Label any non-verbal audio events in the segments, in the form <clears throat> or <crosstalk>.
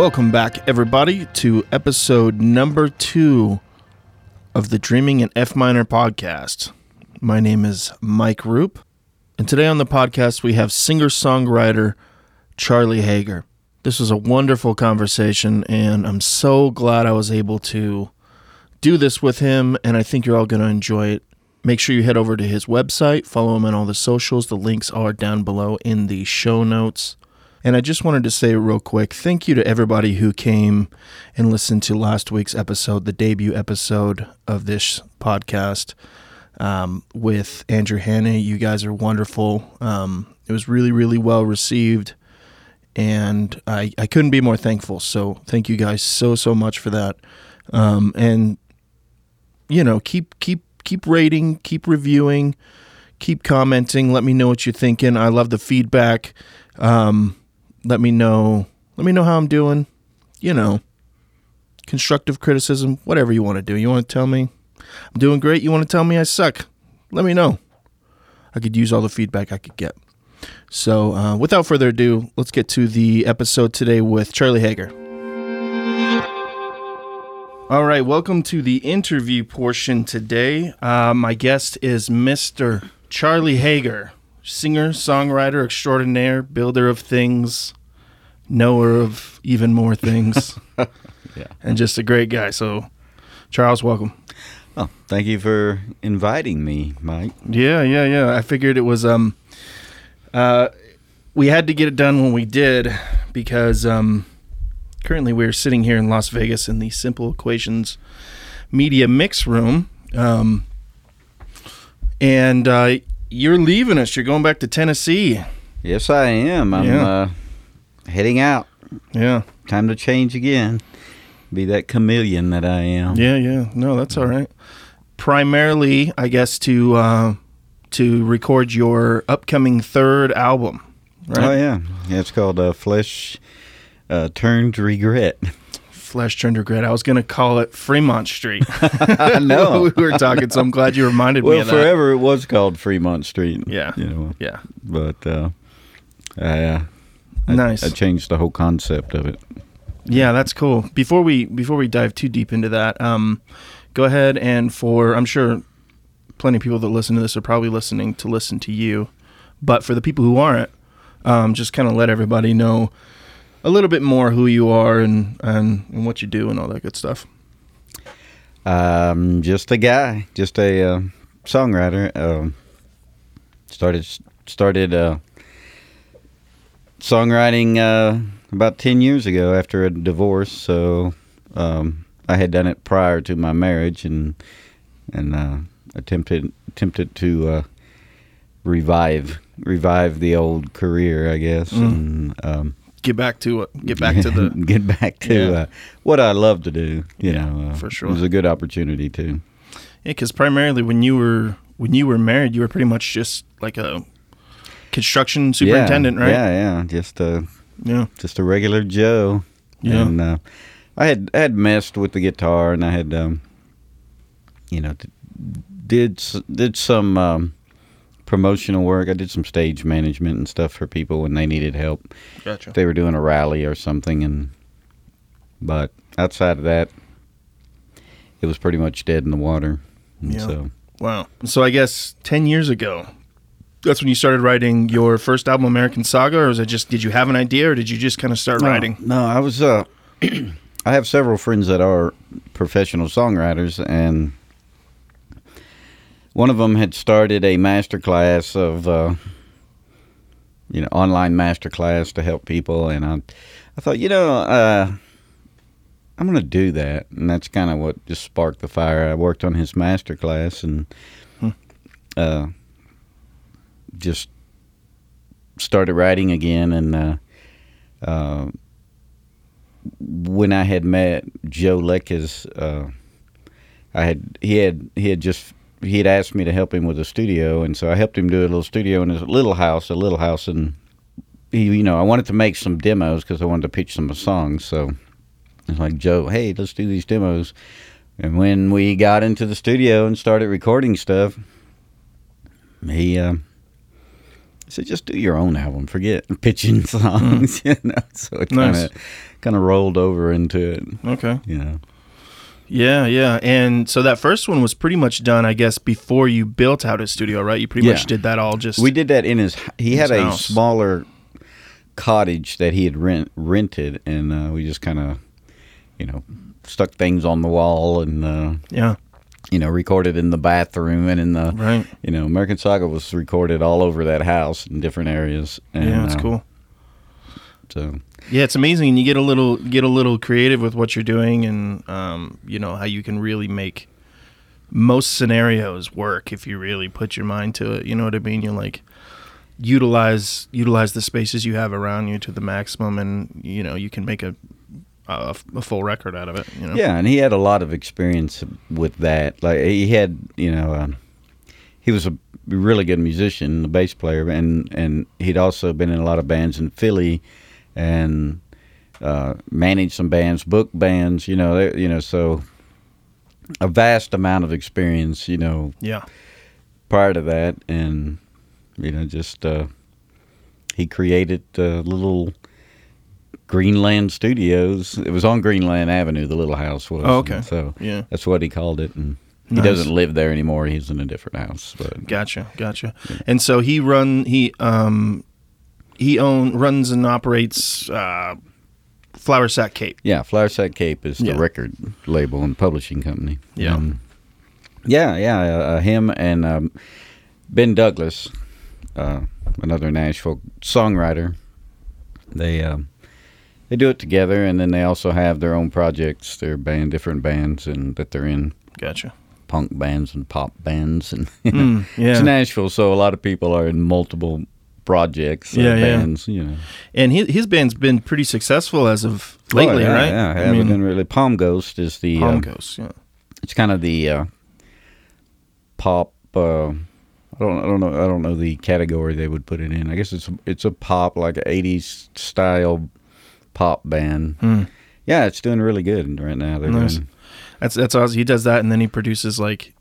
Welcome back, everybody, to episode number two of the Dreaming in F Minor podcast. My name is Mike Roop, and today on the podcast we have singer songwriter Charlie Hager. This was a wonderful conversation, and I'm so glad I was able to do this with him, and I think you're all going to enjoy it. Make sure you head over to his website, follow him on all the socials. The links are down below in the show notes. And I just wanted to say real quick thank you to everybody who came and listened to last week's episode, the debut episode of this podcast um, with Andrew Hanna. You guys are wonderful. Um, it was really, really well received. And I, I couldn't be more thankful. So thank you guys so, so much for that. Um, and, you know, keep, keep, keep rating, keep reviewing, keep commenting. Let me know what you're thinking. I love the feedback. Um, let me know let me know how I'm doing. You know, constructive criticism, whatever you want to do. You want to tell me I'm doing great? You want to tell me I suck? Let me know. I could use all the feedback I could get. So, uh, without further ado, let's get to the episode today with Charlie Hager. All right, welcome to the interview portion today. Uh, my guest is Mr. Charlie Hager singer, songwriter extraordinaire, builder of things, knower of even more things, <laughs> yeah. and just a great guy. So, Charles, welcome. Oh, thank you for inviting me, Mike. Yeah, yeah, yeah. I figured it was um, uh, we had to get it done when we did because um, currently we're sitting here in Las Vegas in the Simple Equations Media Mix Room. Um, and uh, you're leaving us. You're going back to Tennessee. Yes, I am. I'm yeah. uh, heading out. Yeah. Time to change again. Be that chameleon that I am. Yeah, yeah. No, that's all right. Primarily, I guess to uh, to record your upcoming third album. Right? Oh yeah, yeah. It's called uh, Flesh uh, Turned Regret. <laughs> Turned Regret. I was going to call it Fremont Street. <laughs> <laughs> I know. <laughs> we were talking, so I'm glad you reminded well, me of that. forever it was called Fremont Street. Yeah. You know. Yeah. But uh, I, uh, nice. I, I changed the whole concept of it. Yeah, that's cool. Before we before we dive too deep into that, um, go ahead and for I'm sure plenty of people that listen to this are probably listening to listen to you, but for the people who aren't, um, just kind of let everybody know a little bit more who you are and, and, and what you do and all that good stuff. Um, just a guy, just a uh, songwriter. Um, started started uh, songwriting uh, about ten years ago after a divorce. So um, I had done it prior to my marriage and and uh, attempted attempted to uh, revive revive the old career, I guess. Mm. And, um, get back to it. Get back to the <laughs> get back to yeah. uh, what I love to do. You yeah, know, uh, for sure. It was a good opportunity too. Yeah, because primarily when you were when you were married, you were pretty much just like a construction superintendent, yeah, right? Yeah, yeah, just a yeah, just a regular Joe. Yeah. And uh, I had I had messed with the guitar, and I had um, you know did did some. Um, promotional work. I did some stage management and stuff for people when they needed help. Gotcha. If they were doing a rally or something, and but outside of that, it was pretty much dead in the water. And yeah. So wow. So I guess ten years ago, that's when you started writing your first album, American Saga, or was it just did you have an idea, or did you just kind of start no, writing? No, I was. Uh, <clears throat> I have several friends that are professional songwriters, and one of them had started a master class of uh, you know online master class to help people and I, I thought you know uh, I'm gonna do that and that's kind of what just sparked the fire I worked on his master class and hmm. uh, just started writing again and uh, uh, when I had met Joe Lekkas, uh, I had he had he had just he had asked me to help him with a studio, and so I helped him do a little studio in his little house, a little house, and he, you know, I wanted to make some demos because I wanted to pitch some songs. So it's like Joe, hey, let's do these demos. And when we got into the studio and started recording stuff, he uh, said, just do your own album. Forget <laughs> pitching songs. <laughs> you know, so it kind Nice. of kind of rolled over into it. Okay. You know. Yeah, yeah. And so that first one was pretty much done, I guess, before you built out his studio, right? You pretty Yeah. much did that all just. We did that in his. He had a house. smaller cottage that he had rent rented, and uh, we just kind of, you know, stuck things on the wall and uh, Yeah, you know recorded in the bathroom and in the right. you know American Saga was recorded all over that house in different areas. And, yeah, that's uh, cool. So Yeah, it's amazing. And you get a little get a little creative with what you're doing, and um, you know how you can really make most scenarios work if you really put your mind to it. You know what I mean? You're like utilize utilize the spaces you have around you to the maximum, and you know you can make a a, a full record out of it. You know? Yeah, and he had a lot of experience with that. Like he had, you know, um, he was a really good musician, a bass player, and and he'd also been in a lot of bands in Philly, and uh, managed some bands, booked bands. You know, they, you know, so a vast amount of experience. You know, yeah, prior to that, and you know, just uh, he created uh, little Greenland Studios. It was on Greenland Avenue. The little house was. Oh, okay. So yeah. that's what he called it, and he Nice. doesn't live there anymore. He's in a different house. But Gotcha, gotcha. And so he run he um he own runs and operates uh, Flower Sack Cape. yeah, Flower Sack Cape is the Yeah. record label and publishing company. Yeah. Um, yeah, yeah. Uh, uh, him and um, Ben Douglas, uh, another Nashville songwriter. They um, they do it together, and then they also have their own projects. They're band different bands, and that they're in Gotcha. punk bands and pop bands, and you know, Mm, yeah. it's Nashville, so a lot of people are in multiple projects, uh, Yeah, yeah. bands. You know, And his his band's been pretty successful as of lately, Oh, yeah, right? Yeah, I haven't mean, been really. Palm Ghost is the Palm uh, Ghost, yeah. it's kind of the uh, pop. Uh, I don't, I don't know. I don't know the category they would put it in. I guess it's it's a pop like a '80s style pop band. Hmm. Yeah, it's doing really good right now. They're Nice. doing. That's that's awesome. He does that, and then he produces like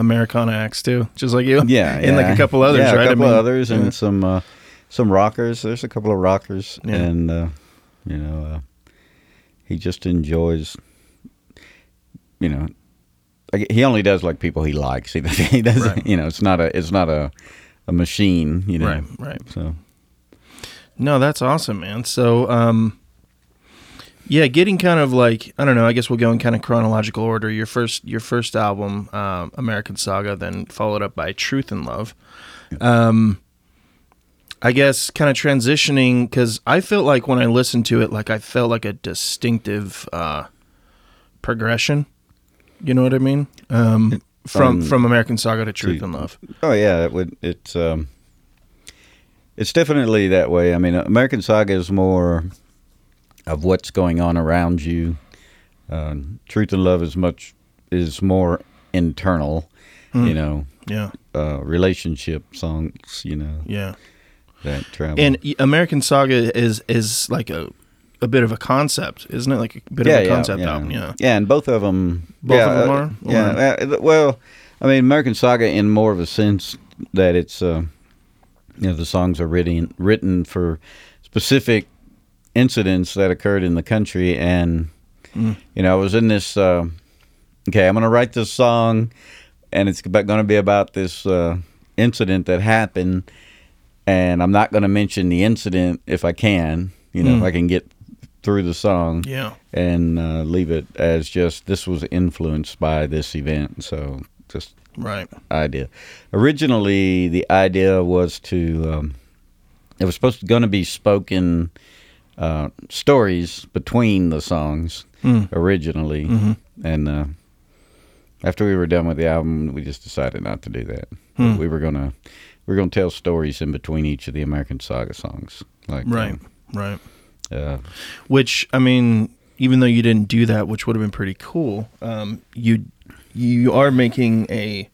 Americana acts too, just like you. Yeah, <laughs> and like a couple others, yeah, right? a couple I mean, others, and yeah. some uh, some rockers. There's a couple of rockers, Yeah. and uh, you know, uh, he just enjoys. You know, he only does like people he likes. <laughs> He, he doesn't. Right. You know, it's not a it's not a a machine. You know, Right, right. So No, that's awesome, man. So, um, yeah, getting kind of like I don't know. I guess we'll go in kind of chronological order. Your first, your first album, um, American Saga, then followed up by Truth and Love. Um, I guess kind of transitioning because I felt like when I listened to it, like I felt like a distinctive uh, progression. You know what I mean? Um, from Um, from American Saga to Truth to- and Love. Oh yeah, it would. It's um, it's definitely that way. I mean, American Saga is more of what's going on around you. Uh, Truth and Love is much is more internal. Hmm. You know, Yeah, uh, relationship songs. You know yeah. that travel. And American Saga is is like a a bit of a concept, isn't it? Like a bit yeah, of a yeah, concept yeah. album. Yeah. yeah, and both of them. Both yeah, of them uh, are? Yeah. uh, well, I mean, American Saga in more of a sense that it's, uh, you know, the songs are written written for specific incidents that occurred in the country, and Mm. you know, I was in this. Uh, okay, I'm going to write this song, and it's going to be about this uh, incident that happened, and I'm not going to mention the incident if I can. You know, Mm. if I can get through the song Yeah. and uh, leave it as just this was influenced by this event. So just Right. idea. Originally, the idea was to um, it was supposed to going to be spoken uh, stories between the songs Mm. originally, Mhm. and uh, after we were done with the album, we just decided not to do that. Hmm. We were gonna we are gonna tell stories in between each of the American Saga songs, like Right. Right. um, uh, Which I mean, even though you didn't do that, which would have been pretty cool, um, you you are making a uh,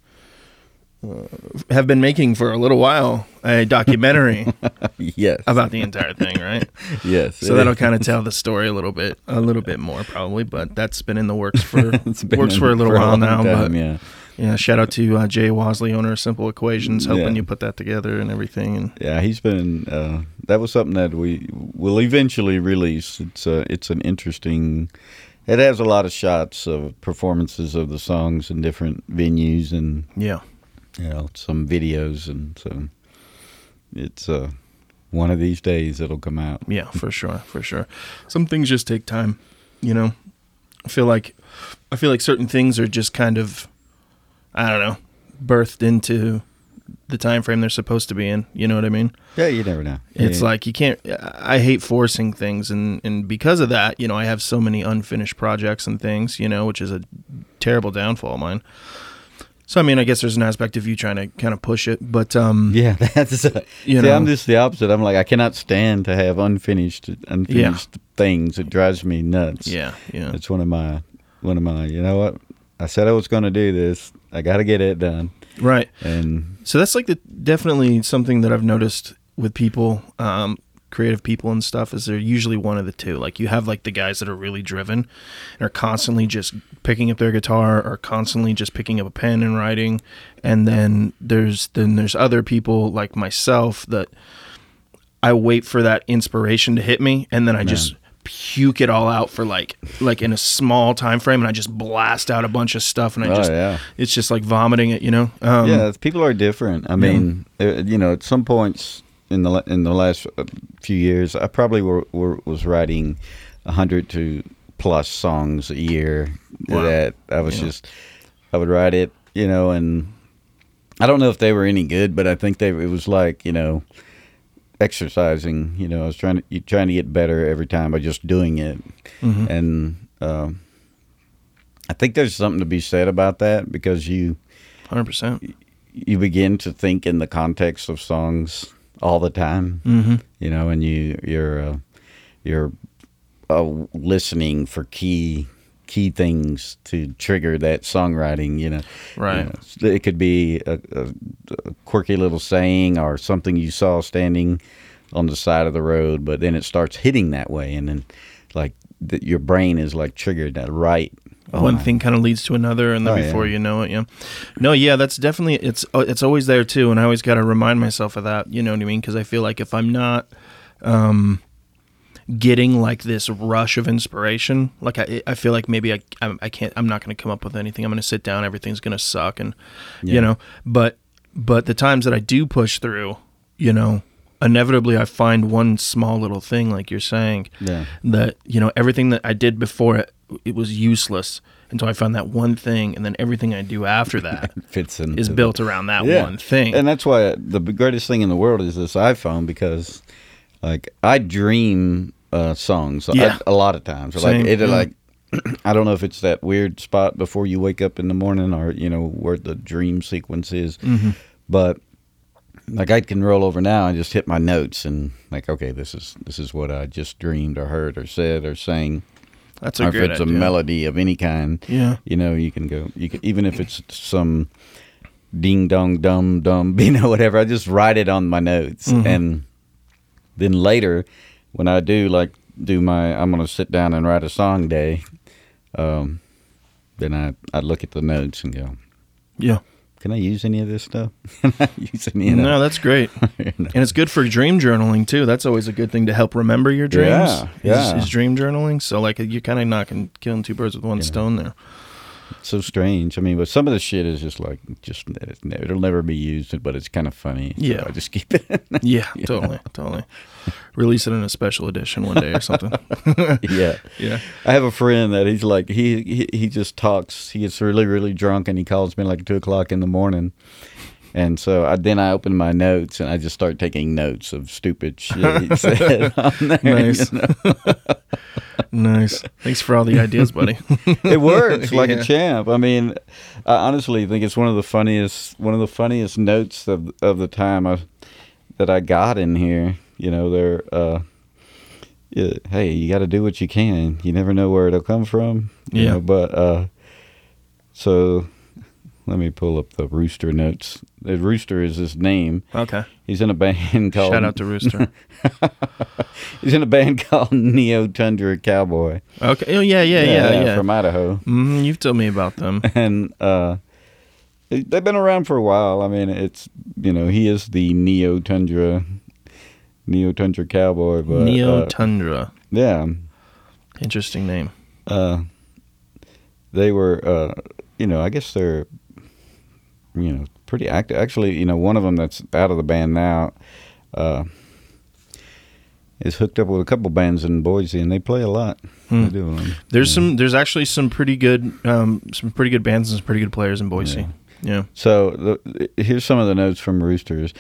have been making for a little while a documentary <laughs> yes, about the entire thing, right? <laughs> yes. So that'll kind of tell the story a little bit, a little bit more probably. But that's been in the works for <laughs> works for a little while long now. time, but yeah, Yeah, shout out to uh, Jay Wasley, owner of Simple Equations, helping Yeah. you put that together and everything. And Yeah, he's been. Uh, that was something that we will eventually release. It's uh, it's an interesting. It has a lot of shots of performances of the songs in different venues, and yeah, you know some videos, and so it's uh, one of these days it'll come out. yeah, for sure, for sure. Some things just take time, you know. I feel like I feel like certain things are just kind of I don't know, birthed into the time frame they're supposed to be in. You know what I mean? Yeah, you never know. It's Yeah. like you can't. I hate forcing things, and and because of that, you know, I have so many unfinished projects and things, you know, which is a terrible downfall of mine. So I mean, I guess there's an aspect of you trying to kind of push it, but um, Yeah, <laughs> that's. Uh, You see, know. I'm just the opposite. I'm like I cannot stand to have unfinished unfinished things. It drives me nuts. yeah, yeah, It's one of my one of my. You know what? I said I was going to do this. I got to get it done. right. And So that's like the definitely something that I've noticed with people, um, creative people and stuff, is they're usually one of the two. Like you have like the guys that are really driven and are constantly just picking up their guitar or constantly just picking up a pen and writing, and then there's then there's other people like myself that I wait for that inspiration to hit me, and then I just puke it all out for like like in a small time frame, and I just blast out a bunch of stuff, and I oh just yeah, it's just like vomiting it, you know. Um, yeah. People are different. I mean, uh, you know, at some points in the in the last uh, few years, I probably were, were was writing a hundred to plus songs a year. Wow. That I was Yeah. just I would write it, you know, and I don't know if they were any good, but I think they it was like you know exercising. You know, I was trying to trying to get better every time by just doing it, mhm. and um, I think there's something to be said about that because you Hundred percent. you begin to think in the context of songs all the time, Mm-hmm. you know, and you you're uh, you're uh, listening for key key things to trigger that songwriting. You know, Right. You know, it could be a, a, a quirky little saying or something you saw standing on the side of the road, but then it starts hitting that way, and then like the, your brain is like triggered at right. One on. thing kind of leads to another, and then Oh, before yeah. you know it, yeah. No, yeah, that's definitely it's uh, it's always there too, and I always got to remind myself of that. You know what I mean? Because I feel like if I'm not um, getting like this rush of inspiration, like I I feel like maybe I I, I can't I'm not going to come up with anything. I'm going to sit down, everything's going to suck, and Yeah. you know. But but the times that I do push through, you know, inevitably I find one small little thing, like you're saying, Yeah. that you know everything that I did before it it was useless until I found that one thing, and then everything I do after <laughs> that fits in is built around that one thing. And that's why the greatest thing in the world is this iPhone because, like, I dream uh, songs Yeah. I, a lot of times. Same, like, it, yeah. like, I don't know if it's that weird spot before you wake up in the morning or you know where the dream sequence is, Mm-hmm. but like I can roll over now and just hit my notes and like, okay, this is this is what I just dreamed or heard or said or sang. That's or a if it's idea. a melody of any kind, Yeah, you know, you can go. You can even if it's some ding dong dum dum, <laughs> you know, whatever. I just write it on my notes, Mhm. and then later, when I do like do my, I'm gonna sit down and write a song day. Um, then I I look at the notes and go, yeah. Can I use any of this stuff? <laughs> Can I use any of No, that's great, <laughs> that? and it's good for dream journaling too. That's always a good thing to help remember your dreams. Yeah, is, is dream journaling. So like you're kind of knocking, killing two birds with one Yeah. stone there. So strange. I mean, but some of the shit is just like just it'll never be used, but it's kind of funny. so Yeah. I just keep it. <laughs> Yeah, totally, totally. Release it in a special edition one day or something. <laughs> yeah. yeah. I have a friend that he's like he, he he just talks. He gets really really drunk and he calls me like two o'clock in the morning, and so I, then I open my notes and I just start taking notes of stupid <laughs> shit he said on there. Nice. you know? Nice. Thanks for all the ideas, buddy. <laughs> It works like Yeah. a champ. I mean, I honestly think it's one of the funniest one of the funniest notes of of the time I, that I got in here. You know, they're. Uh, yeah, hey, you got to do what you can. You never know where it'll come from. You Yeah. know, but uh, so let me pull up the Rooster notes. The Rooster is his name. Okay. He's in a band <laughs> called. Shout out to Rooster. <laughs> He's in a band called Neo Tundra Cowboy. Okay. Oh yeah, yeah, yeah, yeah. From Idaho. Mm, you've told me about them. <laughs> and uh, they've been around for a while. I mean, it's you know he is the Neo Tundra, Neo Tundra cowboy, but Neo uh, Tundra. yeah, Interesting name. uh, they were, uh, you know, I guess they're, you know, pretty active. Actually, you know, one of them that's out of the band now, uh, is hooked up with a couple bands in Boise, and they play a lot. Hmm. They do. um, There's yeah. some. There's actually some pretty good, um, some pretty good bands and some pretty good players in Boise. Yeah. Yeah. So the, here's some of the notes from Roosters.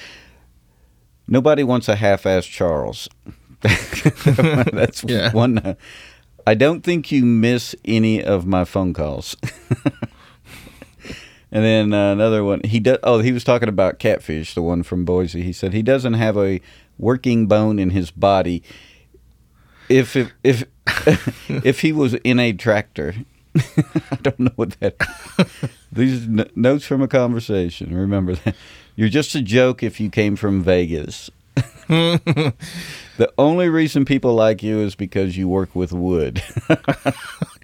Nobody wants a half-assed Charles. <laughs> That's Yeah. one. note. I don't think you miss any of my phone calls. <laughs> and then uh, another one. He does. Oh, he was talking about catfish. The one from Boise. He said he doesn't have a working bone in his body. If if if, <laughs> if he was in a tractor, <laughs> I don't know what that. These n- notes from a conversation. Remember that. You're just a joke if you came from Vegas. <laughs> the only reason people like you is because you work with wood.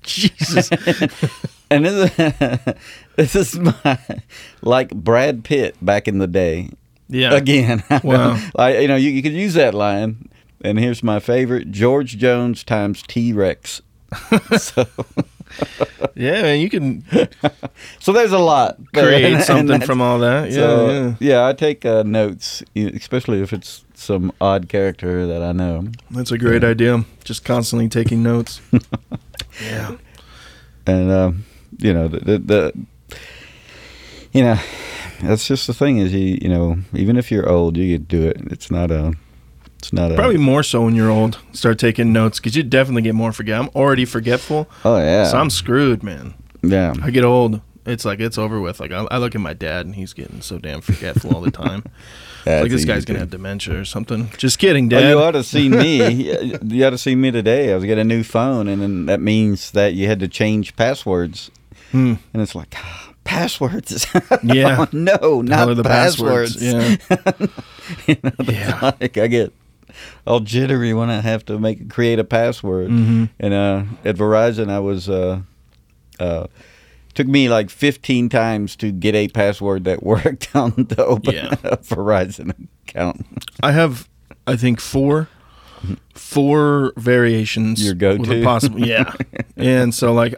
Jesus. And this is, <laughs> this is my like Brad Pitt back in the day. Yeah. Again, <laughs> Wow. like you know, you, you could use that line. And here's my favorite: George Jones times T Rex. <laughs> so, Yeah, man. You can so there's a lot. create And something that's- from all that. Yeah. so yeah. yeah, I take uh, notes, especially if it's some odd character that I know. That's a great idea. Just constantly taking notes. yeah. and um, you know the, the, the you know that's just the thing is you you know even if you're old you could do it it's not a it's not a Probably more so when you're old. Start taking notes because you definitely get more forget. I'm already forgetful, oh yeah so I'm screwed, man. yeah I get old. It's like it's over with. Like I, I look at my dad and he's getting so damn forgetful all the time. <laughs> Like this guy's gonna have dementia or something. Just kidding, Oh, dad. you ought to see me. <laughs> you ought to see me today. I was getting a new phone, and then that means that you had to change passwords. Hmm. And it's like ah, passwords. <laughs> Yeah. no, Hell not the passwords. Yeah. <laughs> you know, Yeah. like I get all jittery when I have to make create a password. Mhm. And uh, at Verizon, I was uh, uh, took me like 15 times to get a password that <laughs> worked on to open Yeah. a Verizon account. I have, I think four, four variations. Your go-to? possible, yeah. and so like,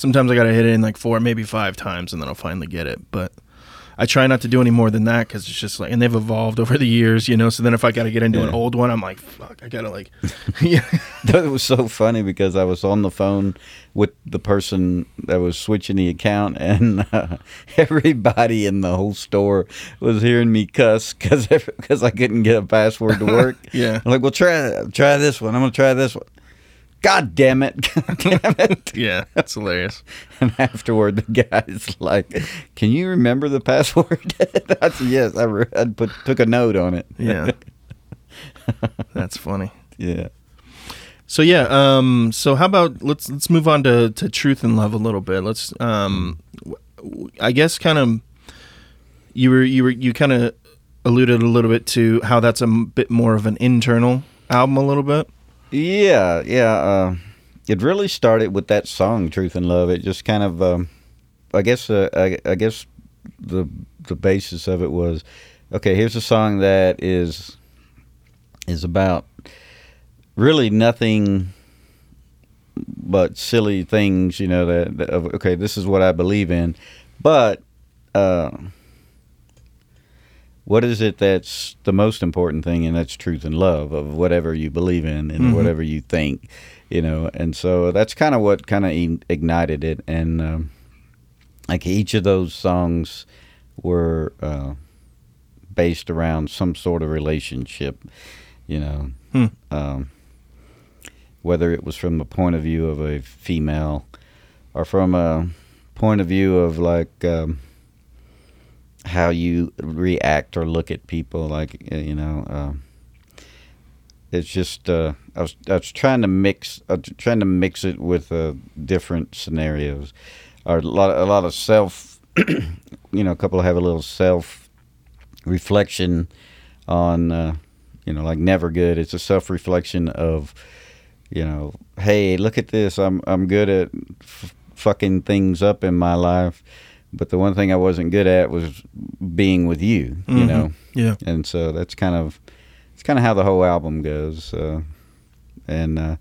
sometimes I gotta hit it in like four, maybe five times, and then I'll finally get it. But I try not to do any more than that because it's just like, and they've evolved over the years, you know. So then if I gotta get into an old one, I'm like, fuck, I gotta like, <laughs> <laughs> yeah, That was so funny because I was on the phone with the person that was switching the account, and uh, <laughs> everybody in the whole store was hearing me cuss because because I couldn't get a password to work. Yeah. I'm like, well, try try this one. I'm gonna try this one. God damn it! <laughs> God damn it! yeah, that's hilarious. <laughs> And afterward, the guy's like, "Can you remember the password?" <laughs> I said, "Yes." I, re- I put took a note on it. Yeah, that's funny. yeah. So yeah, um, so how about let's let's move on to, to truth and love a little bit. Let's, um, I guess, kind of, you were you were you kind of alluded a little bit to how that's a bit more of an internal album, a little bit. Yeah, yeah. Uh, it really started with that song, "Truth and Love." It just kind of, um, I guess, uh, I, I guess the the basis of it was, okay, here's a song that is is about really nothing but silly things, you know. That, that okay, this is what I believe in, but. Uh, what is it that's the most important thing and that's truth and love of whatever you believe in and Mhm. whatever you think you know and so that's kind of what kind of ignited it and um, like each of those songs were uh, based around some sort of relationship you know Hmm. um, whether it was from the point of view of a female or from a point of view of like um, how you react or look at people like uh, you know um, it's just uh, I was I was trying to mix uh, trying to mix it with uh, different scenarios. Or a lot a lot of self <clears throat> you know a couple have a little self reflection on uh, you know like never good. It's a self reflection of you know hey look at this. I'm I'm good at f- fucking things up in my life but the one thing I wasn't good at was being with you. You Mhm. know, Yeah. and so that's kind of it's kind of how the whole album goes. Uh, and uh,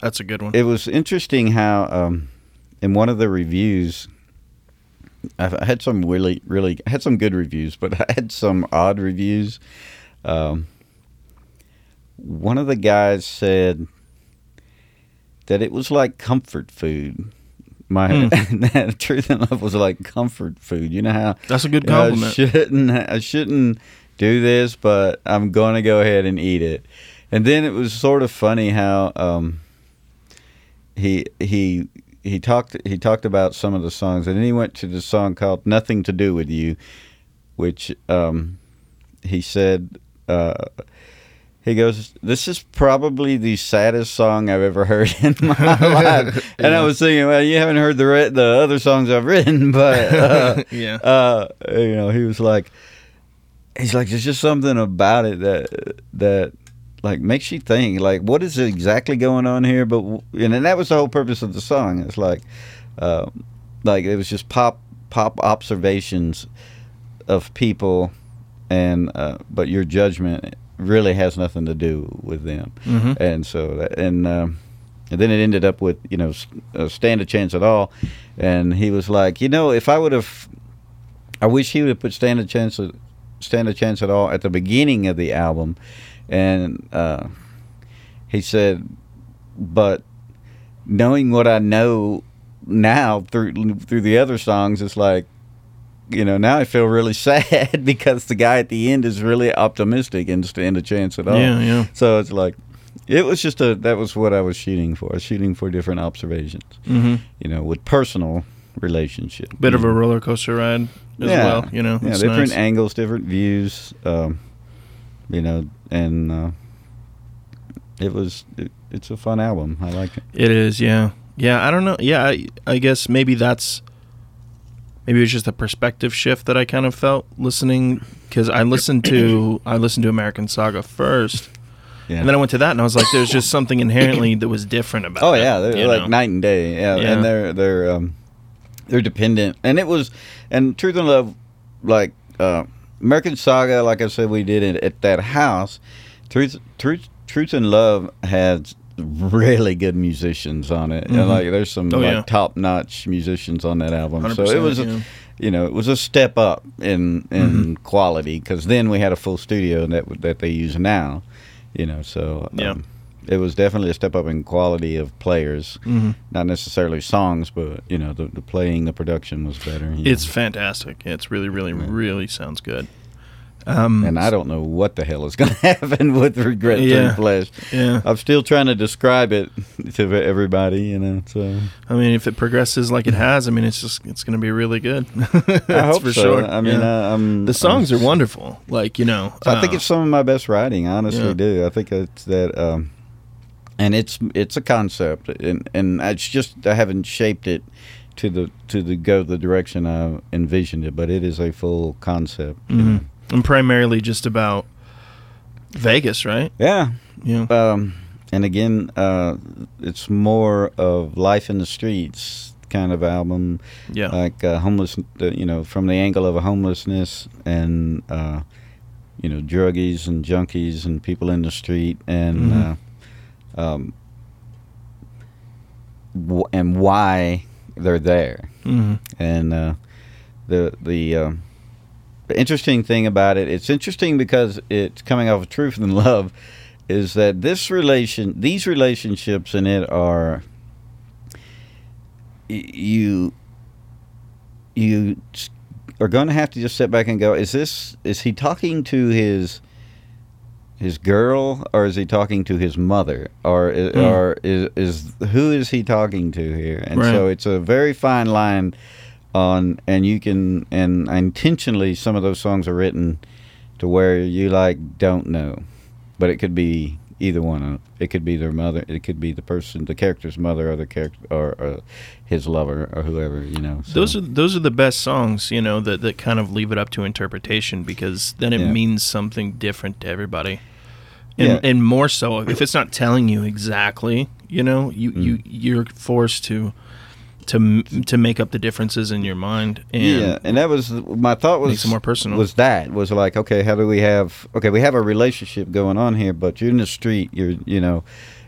That's a good one. it was interesting how um, in one of the reviews I had some really really I had some good reviews but <laughs> i had some odd reviews um, one of the guys said that it was like comfort food my <laughs> that truth and love was like comfort food you know how That's a good you know, I shouldn't I shouldn't do this, but I'm going to go ahead and eat it. And then it was sort of funny how um, he he he talked he talked about some of the songs, and then he went to the song called "Nothing to Do with You," which um, he said. Uh, he goes, "This is probably the saddest song I've ever heard in my <laughs> life." And I was thinking, "Well, you haven't heard the re- the other songs I've written, <laughs> but uh, <laughs> yeah. uh, you know, he was like, he's like, there's just something about it that that like makes you think, like, what is exactly going on here? But and, and that was the whole purpose of the song. It's like, uh, like it was just pop pop observations of people, and uh, but your judgment really has nothing to do with them. Hmm and so that, and um, and then it ended up with you know uh, stand a chance at all, and he was like, you know, if I would have, I wish he would have put stand a chance at stand a chance at all at the beginning of the album, and uh, he said, but knowing what I know now through through the other songs, it's like. You know, now I feel really <laughs> sad <laughs> because the guy at the end is really optimistic and stand a chance at all. Yeah, yeah. So it's like, it was just a that was what I was shooting for. Was shooting for different observations, hmm you know, with personal relationship. Bit of a roller coaster ride as Yeah. well. You know, yeah, different nice. angles, different views, um, you know, and uh, it was it, it's a fun album. I like it. It is, yeah, yeah. I don't know. Yeah, I, I guess maybe that's maybe it was just a perspective shift that I kind of felt listening because I listened to I listened to American Saga first, Yeah. and then I went to that and I was like, there's just something inherently that was different about. Oh it, yeah, they're like know? night and day. Yeah, Yeah. and they're they're um, they're dependent, and it was and Truth and Love, like uh, American Saga. Like I said, we did it at that house. Truth, Truth, Truth and Love has really good musicians on it. Mhm. And like there's some Oh, like yeah. top notch musicians on that album. So it was. yeah. You know, it was a step up in in Mm-hmm. quality because then we had a full studio that that they use now. You know, so Yeah. um, it was definitely a step up in quality of players Mhm. not necessarily songs, but you know the, the playing, the production was better. It's know. fantastic. It's really, really, Yeah. really sounds good. Um, and I don't know what the hell is going <laughs> to happen with regret Yeah. flesh. yeah, I'm still trying to describe it to everybody, you know. So I mean, if it progresses like it has, I mean, it's just it's going to be really good. <laughs> That's I hope for so. sure. I mean, Yeah. uh, I'm, the songs I'm- are wonderful. Like you know, I think uh, it's some of my best writing. I honestly Yeah. do. I think it's that, um, and it's it's a concept, and and it's just I haven't shaped it to the to the go the direction I envisioned it, but it is a full concept. you mhm. know. And primarily just about Vegas, right? Yeah, Yeah. um, and again, uh, it's more of life in the streets kind of album, Yeah. like uh, homeless. Uh, you know, from the angle of a homelessness and uh, you know druggies and junkies and people in the street and Mhm. uh, um, w- and why they're there hmm and uh, the the um, the interesting thing about it, it's interesting because it's coming off of Truth and Love, is that this relation, these relationships in it are you you are going to have to just sit back and go, is this is he talking to his his girl or is he talking to his mother or Hmm. or is is who is he talking to here and Right. so it's a very fine line on and you can and intentionally some of those songs are written to where you like don't know but it could be either one of it could be their mother it could be the person the character's mother or the character or, or his lover or whoever you know so. Those are those are the best songs, you know, that that kind of leave it up to interpretation because then it Yeah. means something different to everybody. And, Yeah. and more so if it's not telling you exactly, you know, you, Mm. you you're forced to to to make up the differences in your mind and yeah, and that was my thought was more personal. Was that was like okay, how do we have okay? We have a relationship going on here, but you're in the street. You're you know,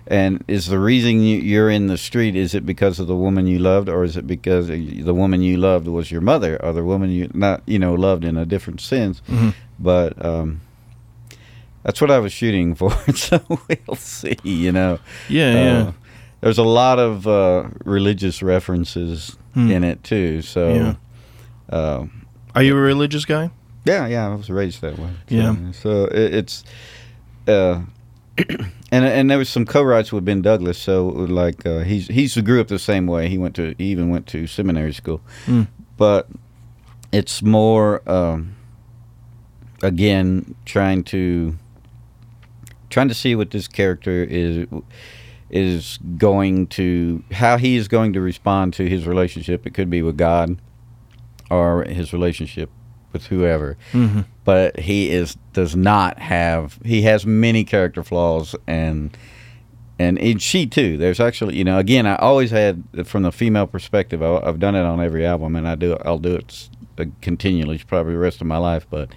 and is the reason you, you're in the street is it because of the woman you loved, or is it because the woman you loved was your mother, or the woman you not you know loved in a different sense? Mhm. But um, that's what I was shooting <laughs> for. so we'll see. You know. yeah yeah Uh, there's a lot of uh, religious references Hmm. in it too. So, Yeah. uh, are you a religious guy yeah, yeah, I was raised that way. So, Yeah. So it, it's, uh, <clears throat> and and there was some co-writes with Ben Douglas. So like uh, he's he's grew up the same way. He went to he even went to seminary school, Hmm. but it's more um, again trying to trying to see what this character is is going to how he is going to respond to his relationship. It could be with God or his relationship with whoever. mm-hmm. But he is does not have he has many character flaws and and and she too. There's actually you know again I always had from the female perspective. I, I've done it on every album and I do I'll do it uh, continually probably the rest of my life. But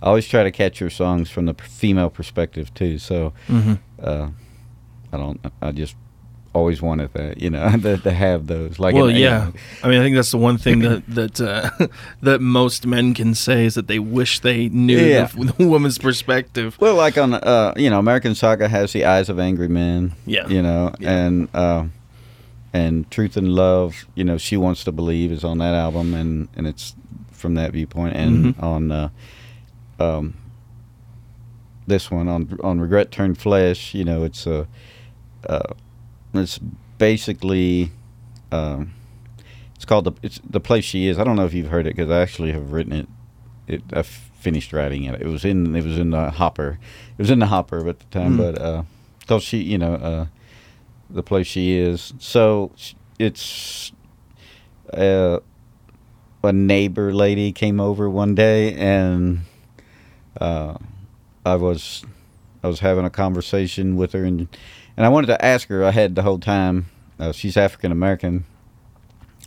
I always try to catch your songs from the female perspective too. So Mm-hmm. uh, I don't. I just always wanted that, you know, <laughs> to, to have those. Like, well, yeah. I mean, I think that's the one thing that that uh, <laughs> that most men can say is that they wish they knew Yeah. the, <laughs> the woman's perspective. well, like on, uh, you know, American Saga has the Eyes of Angry Men. Yeah. You know, Yeah. and uh, and Truth and Love. You know, She Wants to Believe is on that album, and and it's from that viewpoint. And Mhm. on uh, um, this one on on Regret Turned Flesh, you know, it's a uh, it's basically. Um, it's called the it's the place she is. I don't know if you've heard it because I actually have written it. It I finished writing it. It was in it was in the hopper. It was in the hopper at the time, Mm. but uh, she you know uh, the place she is. So it's uh, a neighbor lady came over one day and uh, I was I was having a conversation with her and and I wanted to ask her. I had the whole time. Uh, she's African American.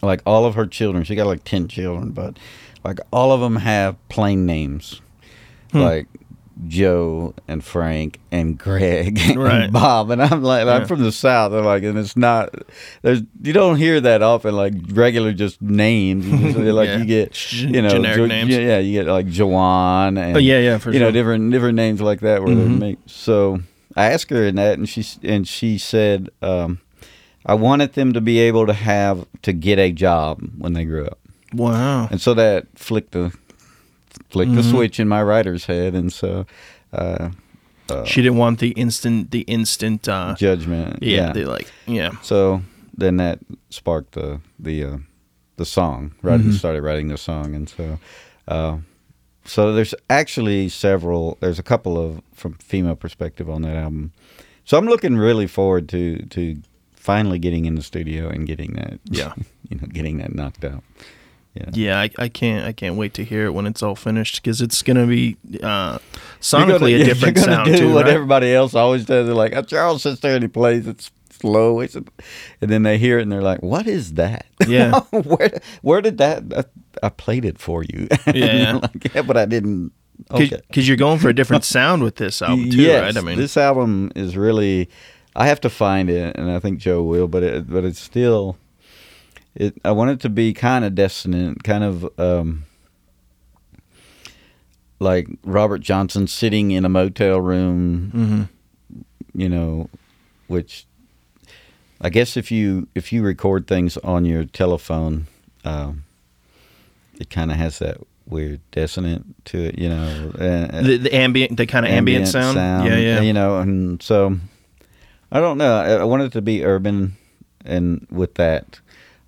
Like all of her children, she got like ten children, but like all of them have plain names, Hmm. like Joe and Frank and Greg <laughs> and Right. Bob. And I'm like, Yeah. I'm from the South. I'm like, and it's not. There's you don't hear that often, like regular just names. You just, like <laughs> Yeah. you get, you know, generic Jo- names. Yeah, you get like Joanne and Oh yeah, yeah, for you sure. know different different names like that where Mhm. they make so i asked her in that and she and she said um, i wanted them to be able to have to get a job when they grew up wow. and so that flicked the flicked the Mhm. switch in my writer's head and so uh, uh, She didn't want the instant, the instant. uh judgment Yeah, they like, yeah. so then that sparked the the uh, the song. Right, Mhm. started writing the song, and so uh, so there's actually several. There's a couple of from female perspective on that album. So I'm looking really forward to to finally getting in the studio and getting that. <laughs> Yeah. you know, getting that knocked out. Yeah. Yeah, I, I can't, I can't wait to hear it when it's all finished because it's gonna be uh, You're sonically gonna- a <laughs> different you're gonna sound do too, what right? everybody else always does. They're like, oh, Charles sits there and he plays. It's slow, it's and then they hear it and they're like, "What is that? Yeah. <laughs> where where did that? I, I played it for you. <laughs> Yeah. like, yeah, but I didn't. Because Okay. you're going for a different <laughs> sound with this album too, yes, right? I mean, this album is really. I have to find it, and I think Joe will. But it, but it's still. It. I want it to be kind of dissonant, kind of. um like Robert Johnson sitting in a motel room mhm. you know, which I guess if you if you record things on your telephone, um, it kind of has that weird dissonant to it, you know, uh, the, the ambient, the kind of ambient, sound. Yeah, yeah. you know, and so I don't know. I, I want it to be urban, and with that,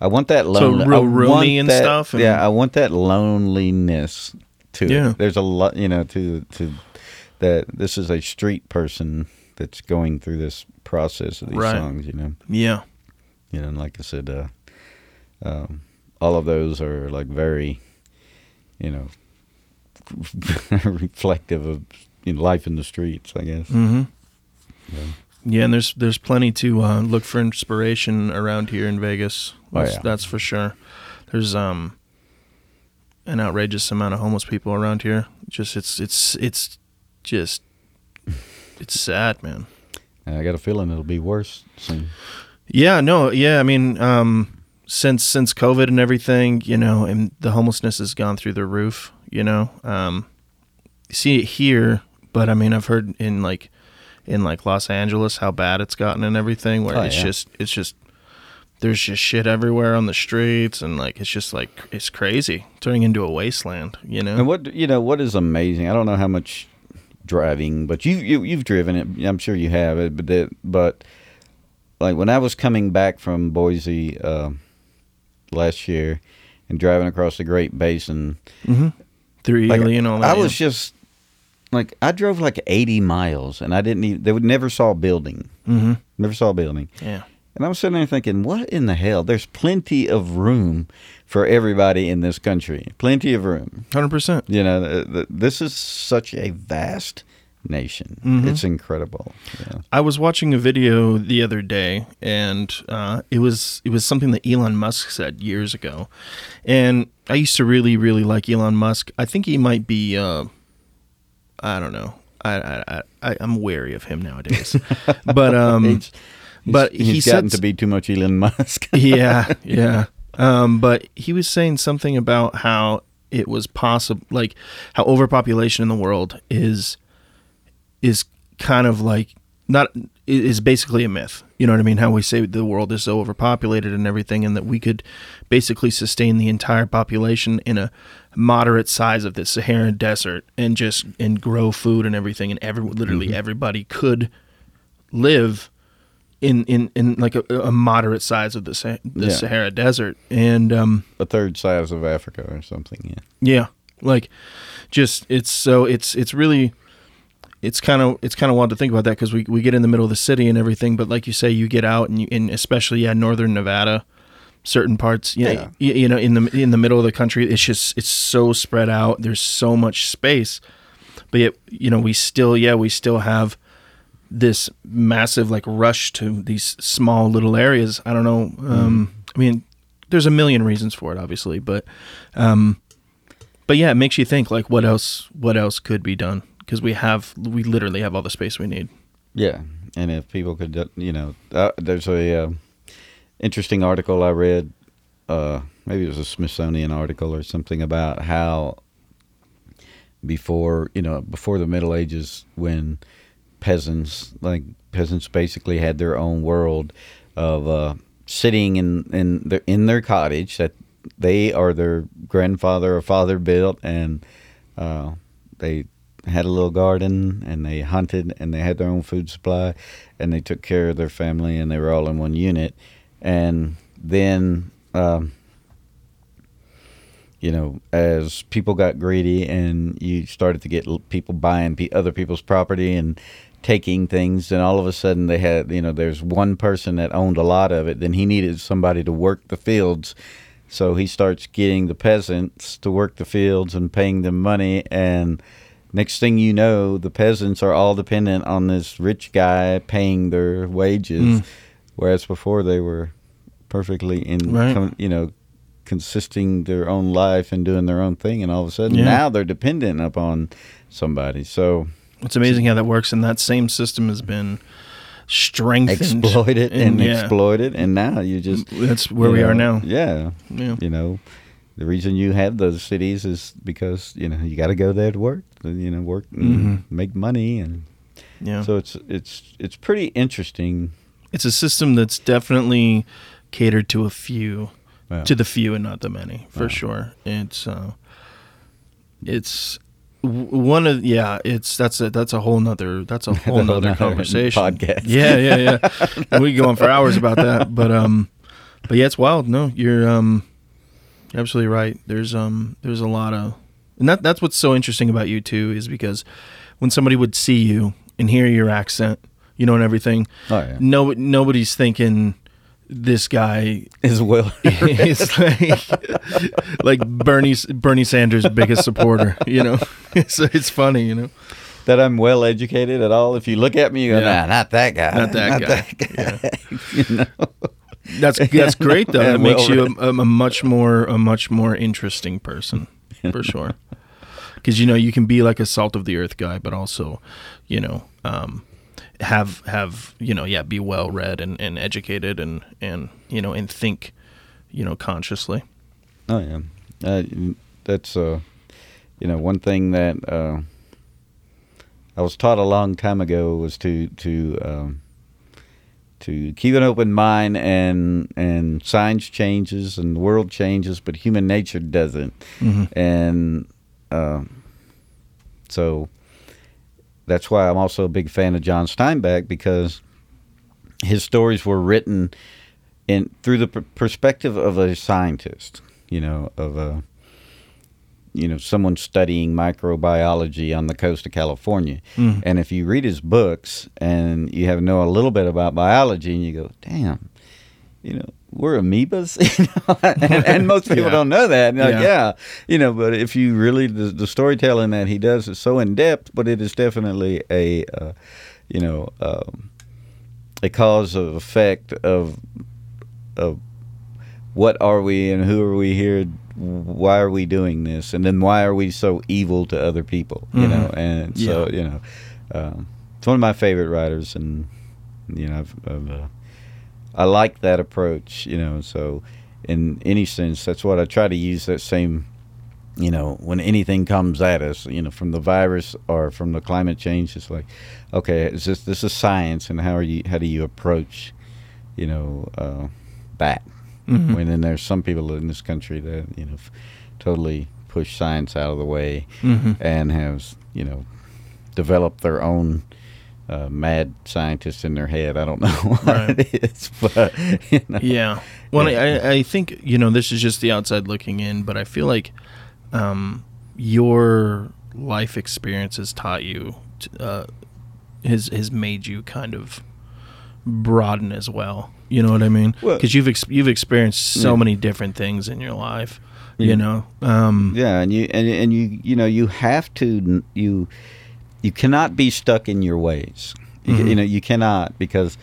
I want that So lonely, real roomy and that- stuff, and- yeah, I want that loneliness to Yeah. it. There's a lot, you know, to to that. This is a street person that's going through this process of these Right. songs, you know. yeah. You know, and like I said, uh, um, all of those are like very, you know, <laughs> reflective of you know, life in the streets. I guess. hmm Yeah. Yeah, and there's there's plenty to uh, look for inspiration around here in Vegas. Oh, That's, yeah. that's for sure. There's um an outrageous amount of homeless people around here. Just it's it's it's just it's sad, man. I got a feeling it'll be worse soon. Yeah, no, yeah. I mean, um, since since COVID and everything, you know, and the homelessness has gone through the roof. You know, um, see it here, but I mean, I've heard in like in like Los Angeles how bad it's gotten and everything. Where Oh, it's yeah. just it's just there's just shit everywhere on the streets, and like it's just like it's crazy, turning into a wasteland. You know, And what you know, what is amazing? I don't know how much driving, but you, you you've driven it. I'm sure you have it. But that, but like when I was coming back from Boise uh, last year and driving across the Great Basin, hmm through like, Ely and all that. I was just like I drove like 80 miles, and I didn't even. They would never saw a building. hmm Never saw a building. yeah. And I'm sitting there thinking, what in the hell? There's plenty of room for everybody in this country. Plenty of room. Hundred percent. You know, th- th- this is such a vast nation. Mhm. It's incredible. Yeah. I was watching a video the other day, and uh, it was it was something that Elon Musk said years ago, and I used to really really like Elon Musk. I think he might be, uh, I don't know, I, I I I- I'm wary of him nowadays, <laughs> but um, but he's he gotten said to be too much Elon Musk. <laughs> yeah, yeah. <laughs> Um, but he was saying something about how it was possible, like how overpopulation in the world is is kind of like not is basically a myth. You know what I mean? How we say the world is so overpopulated and everything, and that we could basically sustain the entire population in a moderate size of the Saharan desert and just and grow food and everything, and every literally everybody could live in in in like a, a moderate size of the Sa- the Yeah. Sahara Desert, and um, a third size of Africa or something. Yeah. yeah, like just it's so it's it's really it's kind of it's kind of wild to think about that because we we get in the middle of the city and everything, but like you say, you get out and you, and especially yeah, northern Nevada, certain parts, yeah, Yeah. You, you know, in the in the middle of the country, it's just it's so spread out. There's so much space, but yet you know we still yeah we still have this massive like rush to these small little areas. I don't know. Um, I mean, there's a million reasons for it, obviously, but um, but yeah, it makes you think like what else what else could be done because we have we literally have all the space we need. Yeah, and if people could, uh, you know, uh, there's a uh, interesting article I read. Uh, maybe it was a Smithsonian article or something about how before, you know, before the Middle Ages, when peasants, like peasants, basically had their own world of uh, sitting in in their, in their cottage that they or their grandfather or father built, and uh, they had a little garden and they hunted and they had their own food supply and they took care of their family and they were all in one unit. And then um, you know as people got greedy and you started to get people buying other people's property and taking things and all of a sudden they had you know there's one person that owned a lot of it then he needed somebody to work the fields so he starts getting the peasants to work the fields and paying them money and next thing you know the peasants are all dependent on this rich guy paying their wages Mm. whereas before they were perfectly in Right. com- you know consisting their own life and doing their own thing and all of a sudden Yeah. now they're dependent upon somebody so It's amazing how that works, and that same system has been strengthened, exploited and, and yeah. exploited and now you just That's where you we are now. yeah Yeah. you know the reason you have those cities is because you know you got to go there to work you know work and Mhm. make money and Yeah. so it's it's it's pretty interesting it's a system that's definitely catered to a few, Yeah. to the few and not the many, for sure. It's uh, it's one of yeah. It's that's a that's a whole nother that's a <laughs> whole whole nother conversation. podcast. Yeah, yeah, yeah. <laughs> we go on for hours about that, but um, but yeah, it's wild. No, you're um, you're absolutely right. There's um, there's a lot of, and that that's what's so interesting about you too is because when somebody would see you and hear your accent, you know, and everything, oh yeah no nobody's thinking this guy is well <laughs> is like like Bernie Bernie Sanders' biggest supporter. You know, <laughs> it's it's funny. You know, that I'm well educated at all. If you look at me, you go, Yeah. nah, not that guy, Not that guy. That guy. <laughs> you know? That's that's great though. Yeah, That makes well, you a, a much more a much more interesting person for sure. Because you know you can be like a salt of the earth guy, but also, you know, um, have have you know yeah be well read and, and educated and and you know and think, you know, consciously. Oh yeah, uh, that's uh, you know one thing that uh, I was taught a long time ago was to to um, to keep an open mind and and science changes and the world changes, but human nature doesn't, Mhm. and um, so that's why I'm also a big fan of John Steinbeck because his stories were written in through the per- perspective of a scientist, you know, of a you know someone studying microbiology on the coast of California. Mhm. And if you read his books and you have know a little bit about biology, and you go, "Damn, you know." We're amoebas, <laughs> you know? and, and <laughs> most people Yeah. don't know that. Like, Yeah. yeah, you know. But if you really, the, the storytelling that he does is so in depth, but it is definitely a, uh, you know, um, a cause of effect of of what are we and who are we here why are we doing this and then why are we so evil to other people you Mhm. know and so Yeah. you know um, it's one of my favorite writers and you know I've, I've, uh, I like that approach you know so in any sense that's what I try to use that same you know when anything comes at us you know from the virus or from the climate change it's like okay is this this is science and how are you how do you approach you know uh, that Mhm. when then there's some people in this country that you know totally push science out of the way Mhm. and have you know developed their own uh, mad scientists in their head. I don't know <laughs> what Right. it is, but you know. Yeah. Well, Yeah. I, I think you know this is just the outside looking in, but I feel like um, your life experience has taught you, t- uh, has has made you kind of broaden as well. You know what I mean? Well- Because you've ex- you've experienced so Yeah. many different things in your life. Yeah. You know. Um, Yeah, and you and and you you know you have to you you cannot be stuck in your ways. You, Mhm. you know you cannot because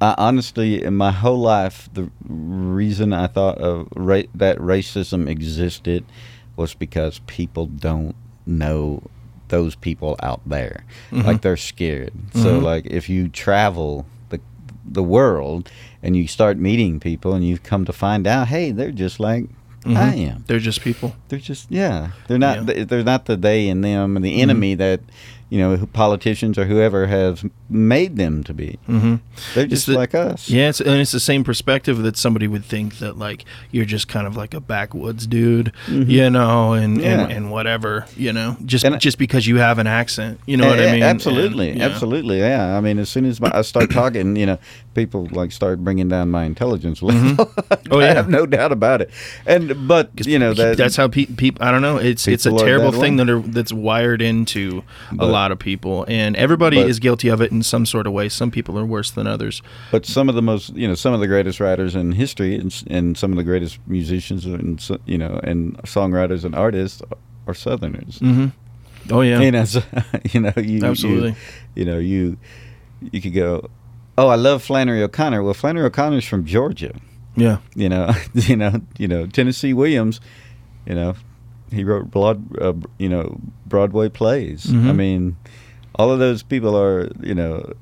I, honestly, in my whole life, the reason I thought of ra- that racism existed was because people don't know those people out there. Mhm. Like they're scared. So Mhm. like if you travel the the world and you start meeting people and you come to find out, hey, they're just like mhm. I am They're just people. they're just yeah they're not Yeah. they're not the they and them and the enemy that you know politicians or whoever have made them to be Mm-hmm. they're just the- like us Yeah, it's, and it's the same perspective that somebody would think that like you're just kind of like a backwoods dude, Mhm. you know, and, Yeah. and and whatever, you know, just And I- just because you have an accent, you know what I mean? absolutely And, yeah. absolutely yeah i mean as soon as my, i start talking you know people like start bringing down my intelligence level <laughs> Oh, i yeah. have no doubt about it and but you know that that's how people. Pe- I don't know. It's it's a terrible that thing that are that's wired into a lot of people, and everybody but- is guilty of it in some sort of way. Some people are worse than others. But some of the most, you know, some of the greatest writers in history, and, and some of the greatest musicians, and you know, and songwriters and artists are Southerners. Mm-hmm. Oh yeah, You know, so, <laughs> you know, you Absolutely. You, you know, you you could go, oh, I love Flannery O'Connor. Well, Flannery O'Connor's from Georgia. yeah. You know, <laughs> you know, you know, Tennessee Williams. You know, he wrote broad, uh, you know, Broadway plays. I Mhm. mean, all of those people are, you know.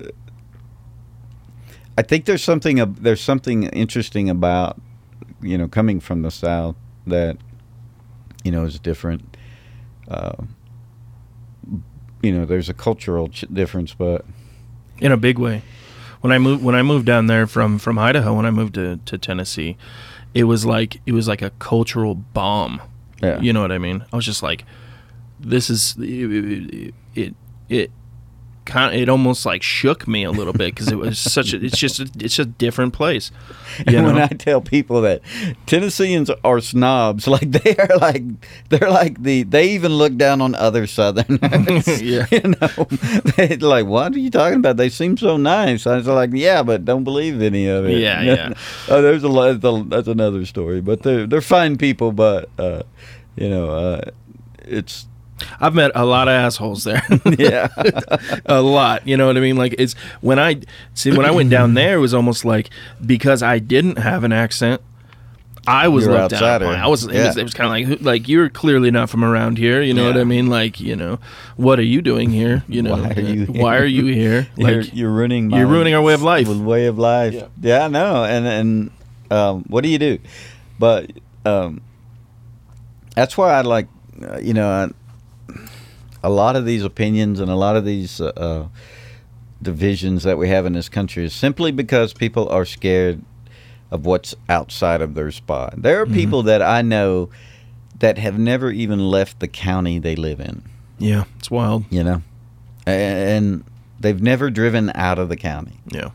I think there's something there's something interesting about, you know, coming from the South that, you know, is different. Uh, you know, there's a cultural ch- difference, but in a big way. When I moved when I moved down there from from Idaho, when I moved to, to Tennessee, it was like it was like a cultural bomb. yeah, You know what I mean? I was just like, this is it. It, it kind it almost like shook me a little bit because it was <laughs> such a. It's just a, it's a different place. You and when know? I tell people that Tennesseans are snobs, <laughs> like they are like they're like the they even look down on other Southerners. <laughs> Yeah. you know, they like what are you talking about? They seem so nice. I was like, yeah, but don't believe any of it. Yeah, yeah. oh, there's a lot. That's another story. But they're they're fine people. But uh, you know, uh, it's I've met a lot of assholes there. <laughs> yeah. a lot. You know what I mean? Like it's when I see when I went down <clears throat> there, it was almost like because I didn't have an accent, I was You were looked down upon. I was. It was, Yeah. it was kind of like like you're clearly not from around here. You know what I mean? Like you know, what are you doing here? You know, <laughs> Why are you why here? are you here? <laughs> you're, Like you're ruining my you're ruining our way of life. Way of life. Yeah. Yeah, I know. And and um, what do you do? But um, that's why I like, uh, you know, I, a lot of these opinions and a lot of these uh, uh, divisions that we have in this country is simply because people are scared of what's outside of their spot. There are Mhm. people that I know that have never even left the county they live in yeah, it's wild. you know, and they've never driven out of the county. Yeah,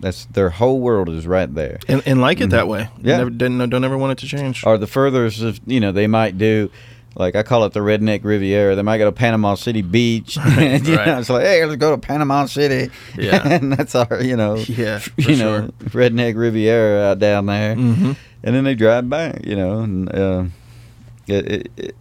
That's their whole world is right there. and and like it that way. Yeah. never, didn't, don't ever want it to change. Or the furthest, of, you know, they might do, like I call it the redneck Riviera. They might go to Panama City Beach. <laughs> and, <laughs> you right. know, it's like, hey, let's go to Panama City. Yeah. <laughs> and that's our, you know, Yeah, you know, redneck Riviera out down there. hmm and then they drive back, you know, and uh, it, it, it,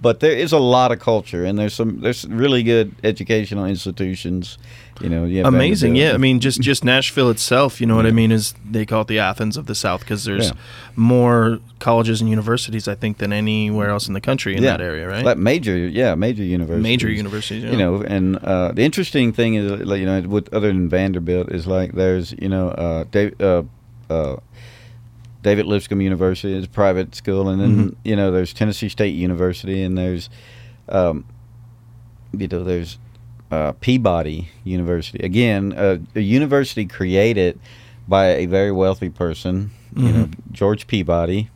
but there is a lot of culture, and there's some there's really good educational institutions, you know. You Amazing, yeah. I mean, just just Nashville itself, you know what I mean? Is they call it the Athens of the South because there's Yeah. more colleges and universities, I think, than anywhere else in the country in Yeah. that area, right? like major, yeah, major universities, Major universities, yeah. You know, and uh, the interesting thing is, like, you know, with other than Vanderbilt, is like there's, you know, uh, Dave, uh, uh, David Lipscomb University is a private school, and then Mhm. you know there's Tennessee State University, and there's, um, you know, there's uh, Peabody University. Again, uh, a university created by a very wealthy person, you know, George Peabody,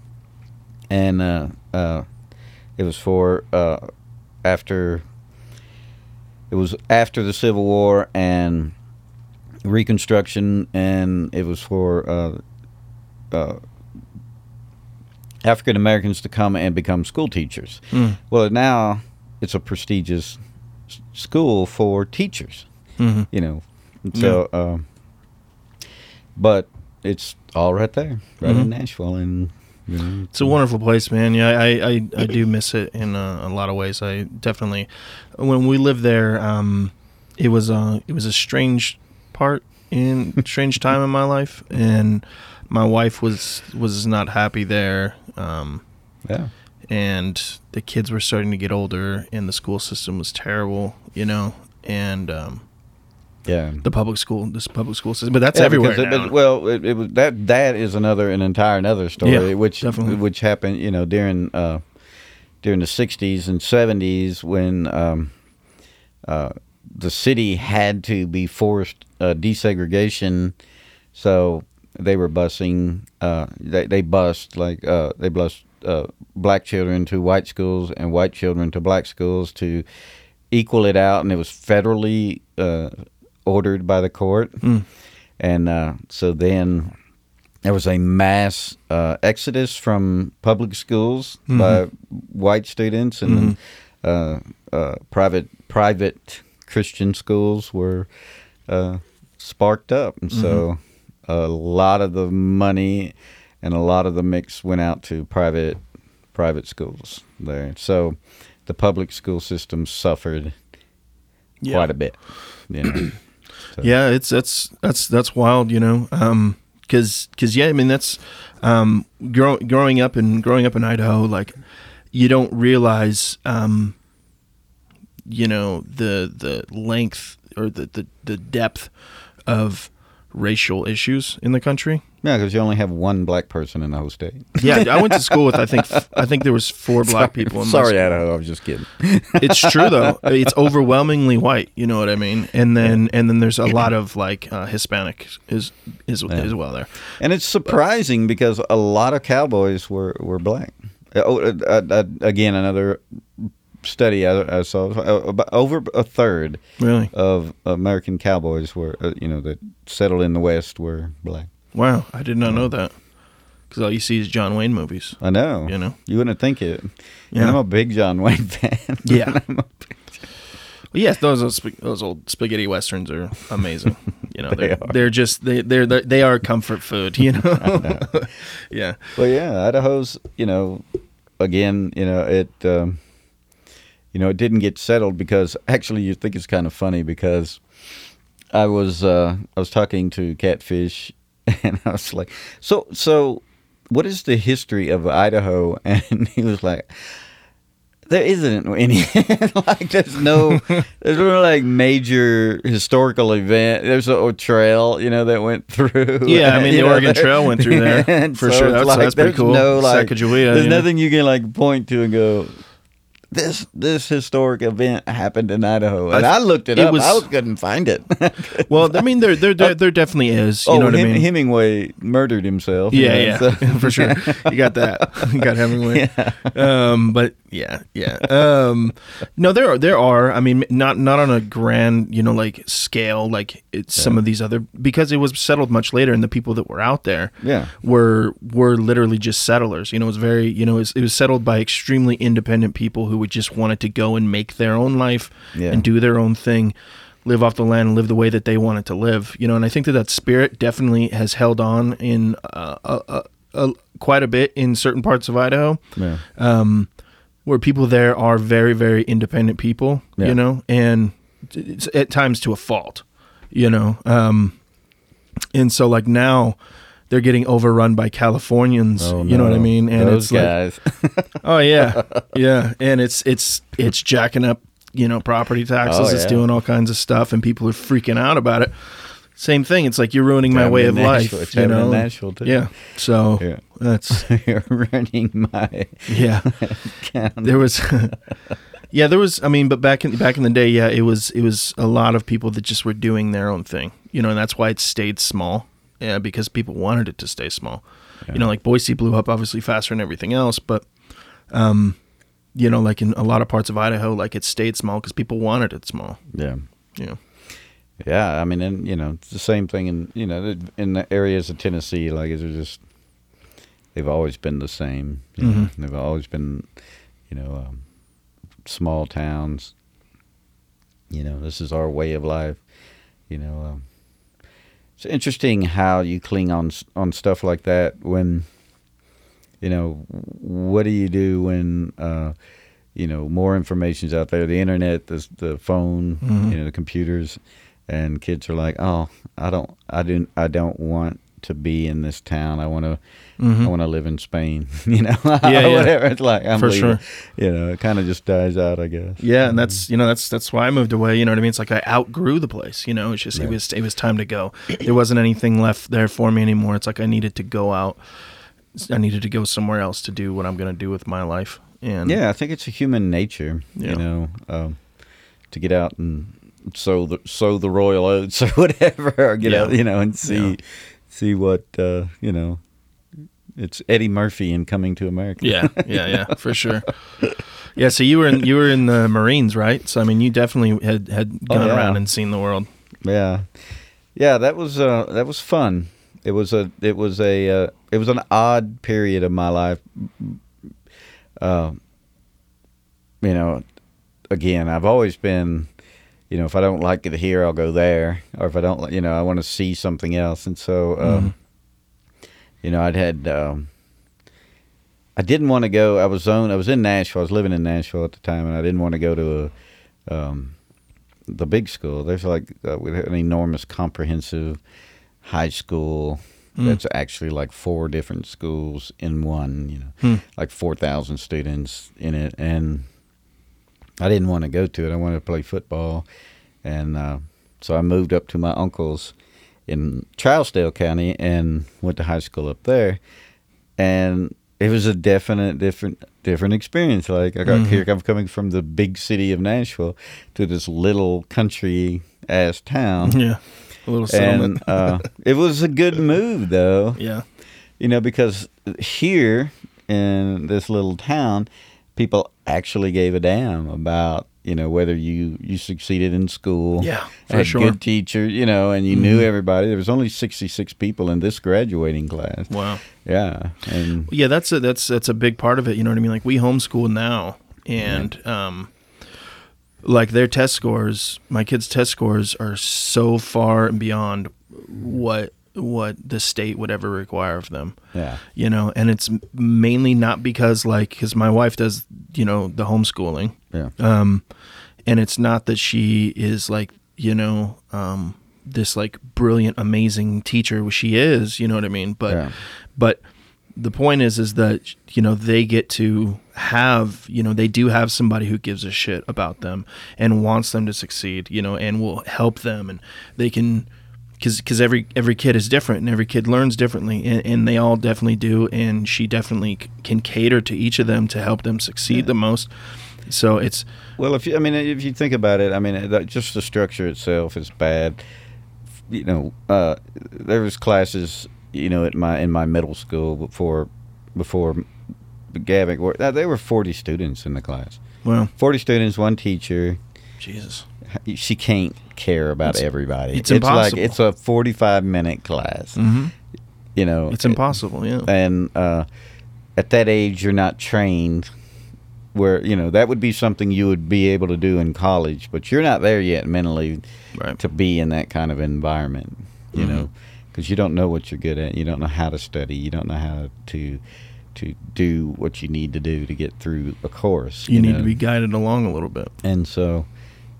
and uh, uh, it was for uh, after it was after the Civil War and Reconstruction, and it was for uh, uh, African Americans to come and become school teachers. Mm. Well, now it's a prestigious s- school for teachers, Mhm. you know. And So, um, but it's all right there, right Mhm. in Nashville, and you know, It's a wonderful place, man. Yeah, I, I, I do miss it in uh, a lot of ways. I definitely, when we lived there, um, it was a it was a strange part in strange time in my life, and my wife was was not happy there. Um, yeah. And the kids were starting to get older, and the school system was terrible, you know, and um, Yeah. the public school, this public school system, but that's Yeah, everywhere it- now. but- well, it, it was that that is another an entire another story, Yeah, which definitely. which happened, you know, during uh, during the '60s and '70s when um, uh, the city had to be forced uh, desegregation, so they were busing. Uh, they they bust like uh, they bust uh, black children to white schools and white children to black schools to equal it out, and it was federally uh, ordered by the court. Mm. And uh, so then there was a mass uh, exodus from public schools Mhm. by white students, and uh, uh, private private Christian schools were uh, sparked up, and so a lot of the money and a lot of the mix went out to private private schools there. So the public school system suffered Yeah. quite a bit. You know. So- Yeah, it's that's that's that's wild, you know. Um, cause, 'cause, yeah, I mean that's um, grow, growing up in growing up in Idaho, like you don't realize, um, you know, the the length or the the, the depth of racial issues in the country. Yeah, because you only have one black person in the whole state. Yeah, I went to <laughs> school with I think I think there was four black people. In Sorry. Idaho. I was just kidding. <laughs> it's true though. It's overwhelmingly white. You know what I mean? And then and then there's a lot of like uh, Hispanic is is as well there. And it's surprising because a lot of cowboys were, were black. Oh, uh, uh, uh, again, another study I, I saw about over a third Really? of American cowboys were, uh, you know, that settled in the West were black. Wow, I did not know that. Because all you see is John Wayne movies. I know. You know? You wouldn't think it. Yeah. And I'm a big John Wayne <laughs> fan. Yeah. <laughs> A yes, those sp- those old spaghetti westerns are amazing. You know, <laughs> They they're are. they're just they they're, they're they are comfort food. You know. yeah. Well, yeah, Idaho's, you know, again, you know, it, um, you know, it didn't get settled because <laughs> actually you think it's kind of funny because I was uh, I was talking to Catfish <laughs> and I was like, so so what is the history of Idaho? <laughs> And he was like. There isn't any like there's no there's no like major historical event. There's a, a trail, you know, that went through. Yeah, I mean the know, Oregon Trail went through there for so sure. That's, like, that's pretty there's cool. No, like, Sacagawea, there's you know? nothing you can like point to and go. This this historic event happened in Idaho, and I I, looked it, it up. was- I couldn't find it. <laughs> Well, I mean, there, there, there, there definitely is. You oh, know what I mean? Hemingway murdered himself. you Yeah, know, yeah, so- <laughs> for sure. You got that. <laughs> You got Hemingway. Um, but yeah, yeah. Um, no, there are there are. I mean, not not on a grand, you know, like scale, like it's some of these other because it was settled much later, and the people that were out there, Yeah. were were literally just settlers. You know, it was very, you know, it was, it was settled by extremely independent people who would just wanted to go and make their own life Yeah. and do their own thing. Live off the land and live the way that they wanted to live, you know, and I think that that spirit definitely has held on in uh, uh, uh, uh, quite a bit in certain parts of Idaho, Yeah. um, where people there are very, very independent people, Yeah. you know, and it's at times to a fault, you know. Um, and so, like now, they're getting overrun by Californians. Oh, you know what I mean? And Those it's like, guys. <laughs> oh yeah, <laughs> yeah, and it's it's it's jacking up, you know, property taxes. Oh, It's doing all kinds of stuff, and people are freaking out about it. Same thing. It's like you're ruining my way of Nashville. life. It's You know? Nashville, too. Yeah. So Yeah. that's <laughs> You're running my yeah. There was. <laughs> Yeah, there was. I mean, but back in back in the day, yeah, it was it was a lot of people that just were doing their own thing, you know, and that's why it stayed small. Yeah, because people wanted it to stay small. You know, like Boise blew up obviously faster than everything else, but um, you know, like in a lot of parts of Idaho, like it stayed small because people wanted it small. Yeah. Know. Yeah, I mean, and you know, it's the same thing in you know in the areas of Tennessee. Like it's just they've always been the same. Mhm. They've always been, you know, um, small towns. You know, this is our way of life. You know, um, it's interesting how you cling on on stuff like that when, you know, what do you do when, uh, you know, more information's out there, the internet, the the phone, Mhm. you know, the computers, and kids are like, oh, I don't, I didn't, I don't want to be in this town. I want to, Mhm. I want to live in Spain. <laughs> You know, <laughs> yeah. whatever. It's like I'm For leaving. sure. You know, it kind of just dies out, I guess. Yeah, and that's you know that's that's why I moved away. You know what I mean? It's like I outgrew the place. You know, it's just it was it was time to go. There wasn't anything left there for me anymore. It's like I needed to go out. I needed to go somewhere else to do what I'm going to do with my life. And Yeah, I think it's a human nature, Yeah. you know, um, to get out and sow the sow the royal oats <laughs> or whatever, or get Yeah. out, you know, and see Yeah. see what uh, you know. It's Eddie Murphy in Coming to America. yeah, yeah, <laughs> yeah, for sure. Yeah, so you were in you were in the Marines, right? So I mean, you definitely had had Oh, gone yeah. around and seen the world. yeah, yeah. That was uh, that was fun. It was a it was a uh, it was an odd period of my life. Uh, you know, again, I've always been, you know, if I don't like it here, I'll go there, or if I don't, you know, I want to see something else, and so, um, Mhm. you know, I'd had, um, I didn't want to go. I was zone. I was in Nashville. I was living in Nashville at the time, and I didn't want to go to a, um, the big school. There's like uh, an enormous comprehensive high school Mm. that's actually like four different schools in one. You know, Hmm. like four thousand students in it, and I didn't want to go to it. I wanted to play football, and uh, so I moved up to my uncle's in Trousdale County and went to high school up there, and it was a definite different different experience. Like I got Mhm. here, I'm coming from the big city of Nashville to this little country ass town. <laughs> Yeah, a little settlement. And uh, <laughs> it was a good move, though yeah, you know, because here in this little town, people actually gave a damn about you know whether you you succeeded in school. yeah, for had sure. good teachers, you know, and you knew Mhm. everybody. There was only sixty six people in this graduating class. Wow. Yeah, and Yeah, that's a that's that's a big part of it. You know what I mean? Like we homeschool now, and um, like their test scores, my kids' test scores are so far and beyond what what the state would ever require of them Yeah. you know and it's mainly not because like because my wife does you know the homeschooling Yeah. um and it's not that she is like you know um this like brilliant amazing teacher she is you know what i mean but Yeah. but the point is is that you know they get to have you know they do have somebody who gives a shit about them and wants them to succeed you know and will help them and they can because because every every kid is different and every kid learns differently and, and they all definitely do and she definitely c- can cater to each of them to help them succeed the most so it's Well, if you, I mean, if you think about it, I mean, just the structure itself is bad. You know, uh, there was classes, you know, at my in my middle school before before Gavin. uh, There were forty students in the class. well Forty students, one teacher. jesus She can't care about It's- everybody. it's like impossible. it's a forty-five minute class. hmm You know, it's impossible yeah and uh, at that age you're not trained where you know that would be something you would be able to do in college but you're not there yet mentally right to be in that kind of environment you Mhm. know because you don't know what you're good at you don't know how to study you don't know how to to do what you need to do to get through a course you need know? to be guided along a little bit And so,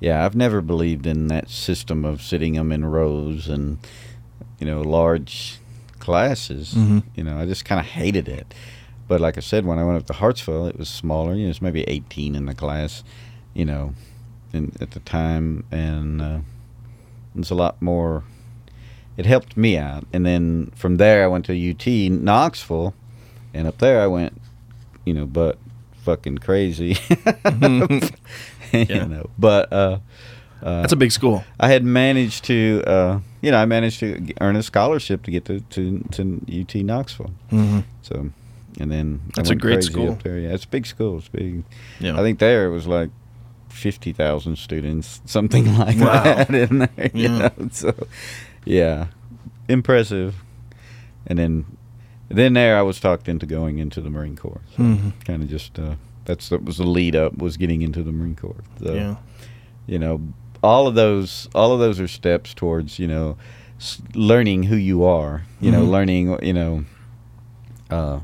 yeah, I've never believed in that system of sitting them in rows and, you know, large classes. Mhm. You know, I just kind of hated it. But like I said, when I went up to Hartsville, it was smaller. You know, it's maybe 18 in the class, you know, in, at the time. And uh, it was a lot more, it helped me out. And then from there, I went to UT Knoxville. And up there, I went, you know, but fucking crazy. <laughs> <laughs> Yeah. you know, but uh, uh, that's a big school I had managed to, uh, you know, I managed to earn a scholarship to get to to, to UT Knoxville. hmm So, and then That's a great school. Up there. Yeah, it's a big school. It's big. yeah I think there it was like fifty thousand students, something <laughs> like Wow. that in there. <laughs> You Yeah. know, so yeah, impressive. And then, then there I was talked into going into the Marine Corps. So Mhm. kind of just uh, that's that was the lead up was getting into the Marine Corps. So, yeah you know all of those all of those are steps towards you know s- learning who you are you know Mhm. learning you know uh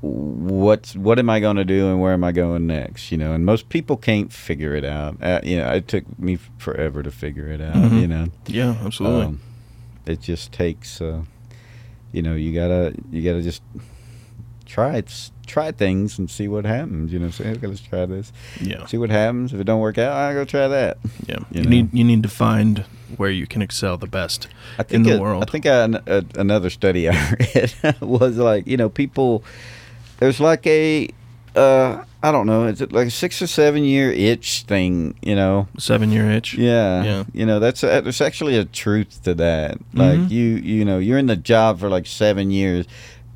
what's what am i going to do and where am i going next you know and most people can't figure it out uh, you know it took me forever to figure it out Mhm. you know yeah absolutely um, it just takes uh you know you gotta you gotta just try try things and see what happens you know say okay let's try this yeah see what happens. If it don't work out, I go try that. yeah you you, need you need to find where you can excel the best in the a- world I think I, a, another study <laughs> I read was like you know people. There's like a uh, I don't know. Is it like a six or seven year itch thing? You know. seven year itch Yeah, Yeah. You know, that's a, there's actually a truth to that. Like Mhm. you, you know, you're in the job for like seven years.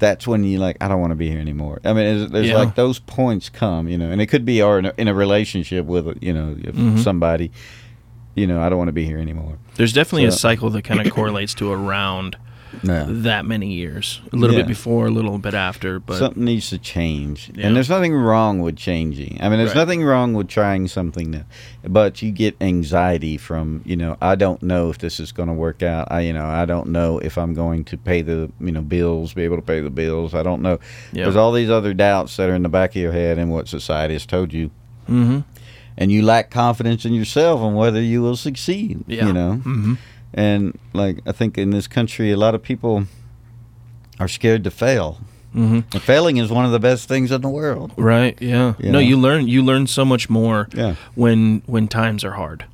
That's when you like, I don't want to be here anymore. I mean, there's, there's Yeah. like those points come, you know, and it could be or in a, in a relationship with, you know, Mhm. somebody, you know, I don't want to be here anymore. there's definitely a cycle that kind of correlates to around No. that many years. A little Yeah. bit before a little bit after but something needs to change. Yeah. and there's nothing wrong with changing. I mean there's Right. nothing wrong with trying something new but you get anxiety from you know i don't know if this is going to work out. I you know i don't know if i'm going to pay the you know bills be able to pay the bills. I don't know. Yeah. There's all these other doubts that are in the back of your head and what society has told you. Mm-hmm. And you lack confidence in yourself and whether you will succeed yeah. you know? Mm-hmm and like i think in this country a lot of people are scared to fail mm-hmm and failing is one of the best things in the world right yeah You no know? you learn you learn so much more Yeah. when when times are hard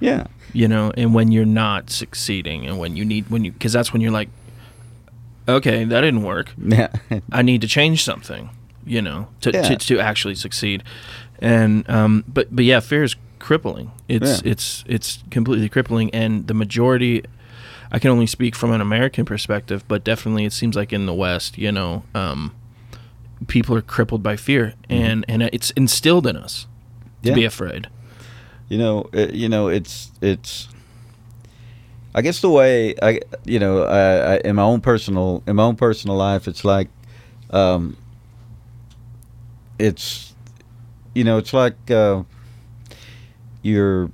Yeah. you know and when you're not succeeding and when you need when you because that's when you're like okay that didn't work Yeah. i need to change something you know to Yeah. to, to actually succeed and um but but yeah fear is crippling it's Yeah. it's it's completely crippling and the majority i can only speak from an american perspective but definitely it seems like in the west you know um people are crippled by fear and and it's instilled in us to Mm-hmm. Yeah. be afraid you know, uh, you know, it's it's. I guess the way I, you know, I, I, in my own personal, in my own personal life, it's like, um, it's, you know, it's like uh, you're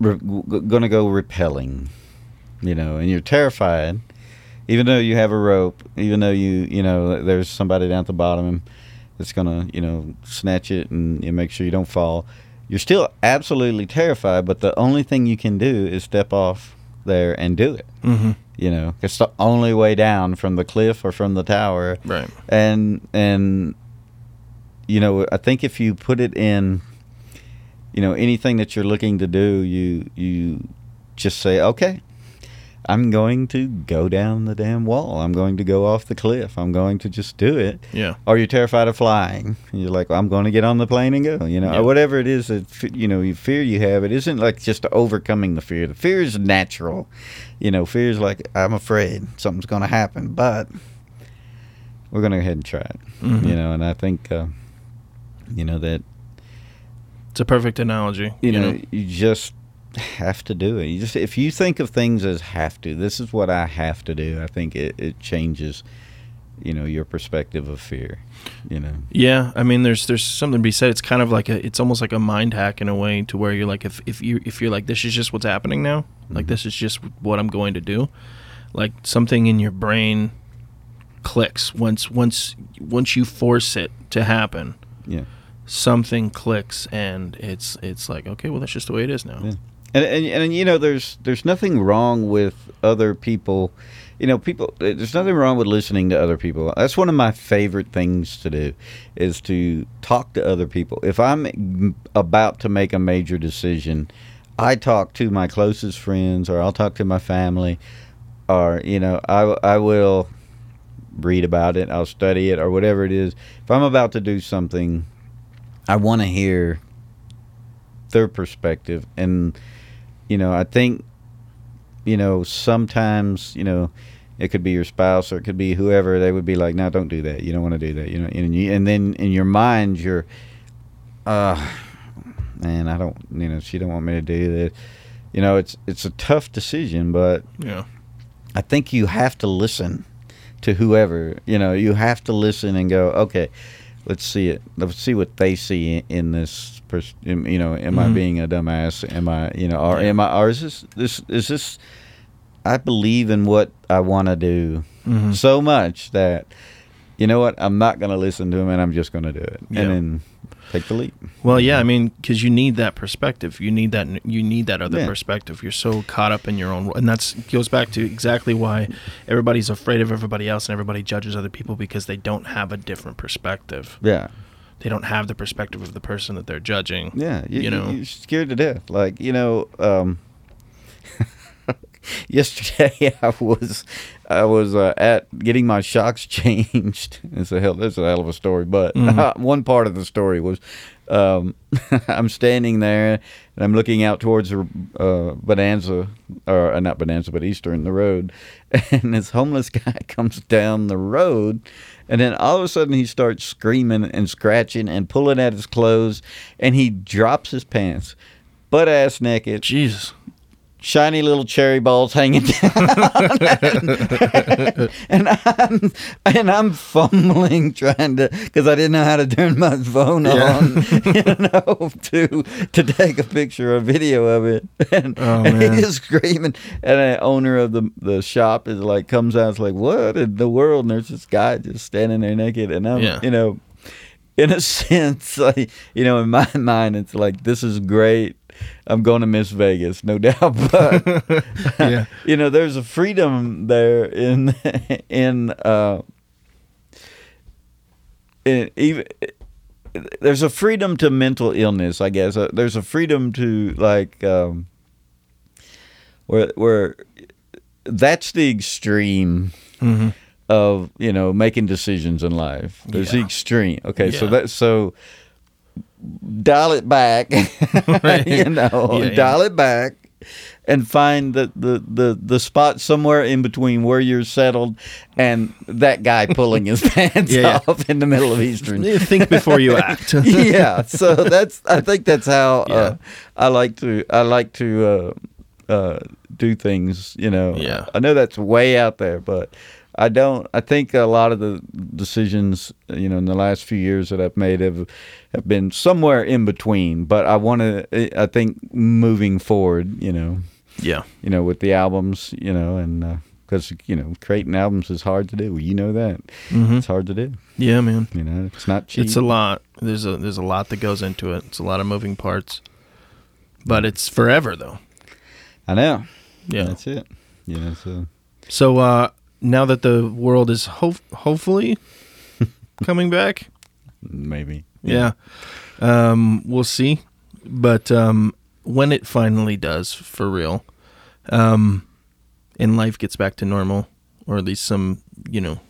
re- g- gonna go repelling, you know, and you're terrified, even though you have a rope, even though you you know there's somebody down at the bottom that's gonna you know snatch it and you know, make sure you don't fall. You're still absolutely terrified, but the only thing you can do is step off there and do it. Mm-hmm. You know, it's the only way down from the cliff or from the tower. Right. And and you know, I think if you put it in, you know, anything that you're looking to do, you you just say, okay, I'm going to go down the damn wall. I'm going to go off the cliff. I'm going to just do it. Yeah. Or you're terrified of flying. And you're like, well, I'm going to get on the plane and go. You know, Yeah. or whatever it is that you know, you fear you have. It isn't like just overcoming the fear. The fear is natural. You know, fear is like I'm afraid something's going to happen, but we're going to go ahead and try it. Mhm. You know, and I think, uh, you know that It's a perfect analogy. you, know, you just have to do it. You just if you think of things as have to, this is what I have to do. I think it, it changes, you know, your perspective of fear. You know, Yeah, I mean, there's there's something to be said. It's kind of like a, it's almost like a mind hack in a way, to where you're like, if if you if you're like, this is just what's happening now, like Mhm. this is just what I'm going to do, like something in your brain clicks once once once you force it to happen. Yeah. Something clicks, and it's it's like, okay, well, that's just the way it is now. Yeah. and, and and you know, there's there's nothing wrong with other people. You know, people. There's nothing wrong with listening to other people. That's one of my favorite things to do, is to talk to other people. If I'm about to make a major decision, I talk to my closest friends, or I'll talk to my family, or you know, I I will read about it, I'll study it, or whatever it is. If I'm about to do something, I want to hear their perspective, and you know, I think, you know, sometimes, you know, it could be your spouse or it could be whoever. They would be like, "No, don't do that. You don't want to do that." You know, and you, and then in your mind, you're, uh, man, I don't, you know, she don't want me to do that. You know, it's it's a tough decision, but Yeah, I think you have to listen to whoever. You know, you have to listen and go, okay, let's see it. Let's see what they see in, in this. Pers- in- you know, am I Mhm. being a dumbass? Am I, you know, or Yeah. am I, or is this this is this? I believe in what I want to do Mhm. so much that you know what I'm not going to listen to him, and I'm just going to do it, Yeah. and then take the leap. Well, yeah, I mean, because you need that perspective. You need that. You need that other Yeah. perspective. You're so caught up in your own, and that's goes back to exactly why everybody's afraid of everybody else, and everybody judges other people because they don't have a different perspective. Yeah. They don't have the perspective of the person that they're judging. Yeah, you, You know. you're scared to death. Like you know, um, <laughs> yesterday <laughs> I was I was uh, at getting my shocks <laughs> changed. It's a hell. That's a hell of a story. But Mhm. <laughs> one part of the story was um, <laughs> I'm standing there and I'm looking out towards uh, Bonanza, or uh, not Bonanza, but Eastern, the road, and this homeless guy comes down the road. And then all of a sudden he starts screaming and scratching and pulling at his clothes, and he drops his pants, butt ass naked, Jesus. Shiny little cherry balls hanging <laughs> down, and I'm and I'm fumbling trying to because I didn't know how to turn my phone Yeah. on, <laughs> you know, to to take a picture or video of it, and, Oh, <laughs> and man. he's screaming, and the owner of the the shop is like comes out, it's like what in the world? And there's this guy just standing there naked, and I'm Yeah. you know. In a sense, like, you know, in my mind, it's like this is great. I'm going to miss Vegas, no <laughs> doubt. But <laughs> Yeah. <laughs> you know, there's a freedom there in in uh, in even there's a freedom to mental illness. I guess uh, there's a freedom to like um, where where that's the extreme hmm of you know making decisions in life. There's the extreme. Okay, so Yeah. that so dial it back. <laughs> Right. you know, Yeah, yeah. dial it back and find the, the, the, the spot somewhere in between where you're settled and that guy pulling his <laughs> pants Yeah, off in the middle of Eastern. Think before you act. <laughs> yeah, so that's I think that's how uh, I like to I like to uh, uh, do things. You know, Yeah. I know that's way out there, but I don't. I think a lot of the decisions, you know, in the last few years that I've made have have been somewhere in between. But I want to. I think moving forward, you know, Yeah. you know, with the albums, you know, and because you know, creating albums is hard to do. You know that hmm it's hard to do. Yeah, man. You know, it's not cheap. It's a lot. There's a there's a lot that goes into it. It's a lot of moving parts. But it's forever though. I know. Yeah. that's it. Know, so So uh now that the world is ho- hopefully <laughs> coming back, maybe. yeah. Um we'll see. But um when it finally does for real, um and life gets back to normal or at least some, you know,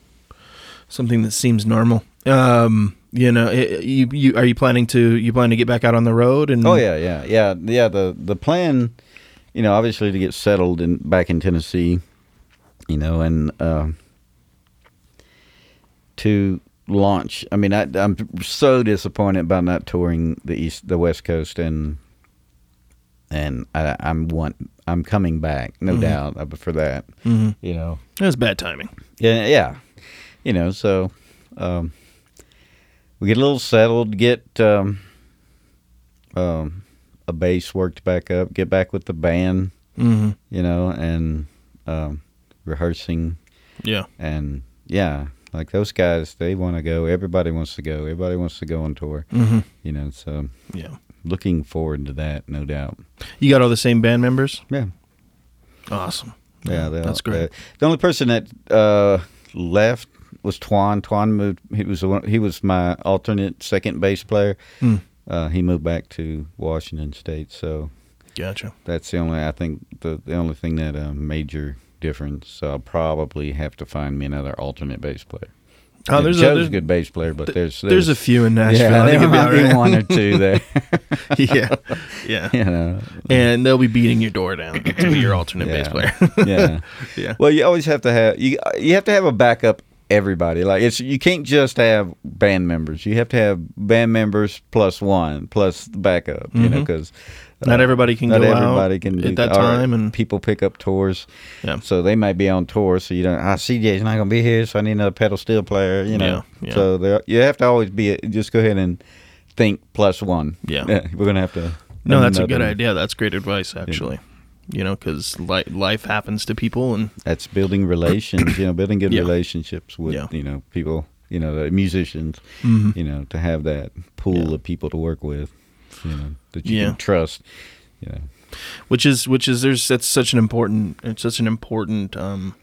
something that seems normal. Um you know, i- you you are you planning to you plan to get back out on the road and Oh yeah, yeah, yeah, yeah. The the plan, you know, obviously to get settled in back in Tennessee, you know, and uh, to launch. I mean, I, I'm so disappointed about not touring the east, the West Coast, and and I, I'm want I'm coming back, no Mhm. doubt for that. Mhm. You know, It was bad timing. yeah, yeah. You know, so um, we get a little settled, get um, um, a bass worked back up, get back with the band, Mm-hmm. you know, and um, rehearsing, Yeah. and yeah, like those guys, they want to go. Everybody wants to go. Everybody wants to go on tour, Mm-hmm. you know. So Yeah. looking forward to that, no doubt. You got all the same band members? Yeah, Awesome. yeah, that's great. uh, the only person that uh, left was Twan. Twan moved. He was one, he was my alternate second bass player. Hmm. Uh, he moved back to Washington State, so Gotcha. that's the only I think the the only thing that a major difference. So I'll probably have to find me another alternate bass player. Oh, there's a, Joe's there's, a good bass player, but there's there's a few in Nashville. yeah, there be might be right. one or two there. <laughs> yeah. Yeah. <laughs> you know, And they'll be beating your door down to be your alternate bass player. <laughs> yeah. yeah. Well, you always have to have you. You have to have a backup. Everybody like it's you can't just have band members. You have to have band members plus one plus the backup. You know mm-hmm. because Not everybody can not go everybody out can do at that time, and people pick up tours. Yeah. So they might be on tour. So you don't. Ah, CJ's not gonna be here, so I need another pedal steel player. You know. Yeah, yeah. So there, you have to always be. Just go ahead and think plus one. Yeah. <laughs> we're gonna have to. no, that's a good idea. That's great advice, actually. You know, because li- life happens to people, and That's building relations. you know, building good <coughs> Yeah. relationships with Yeah. you know people. You know, the musicians. Mhm. You know, to have that pool Yeah. of people to work with. You know that you Yeah. can trust. You know. which is which is there's that's such an important it's such an important um,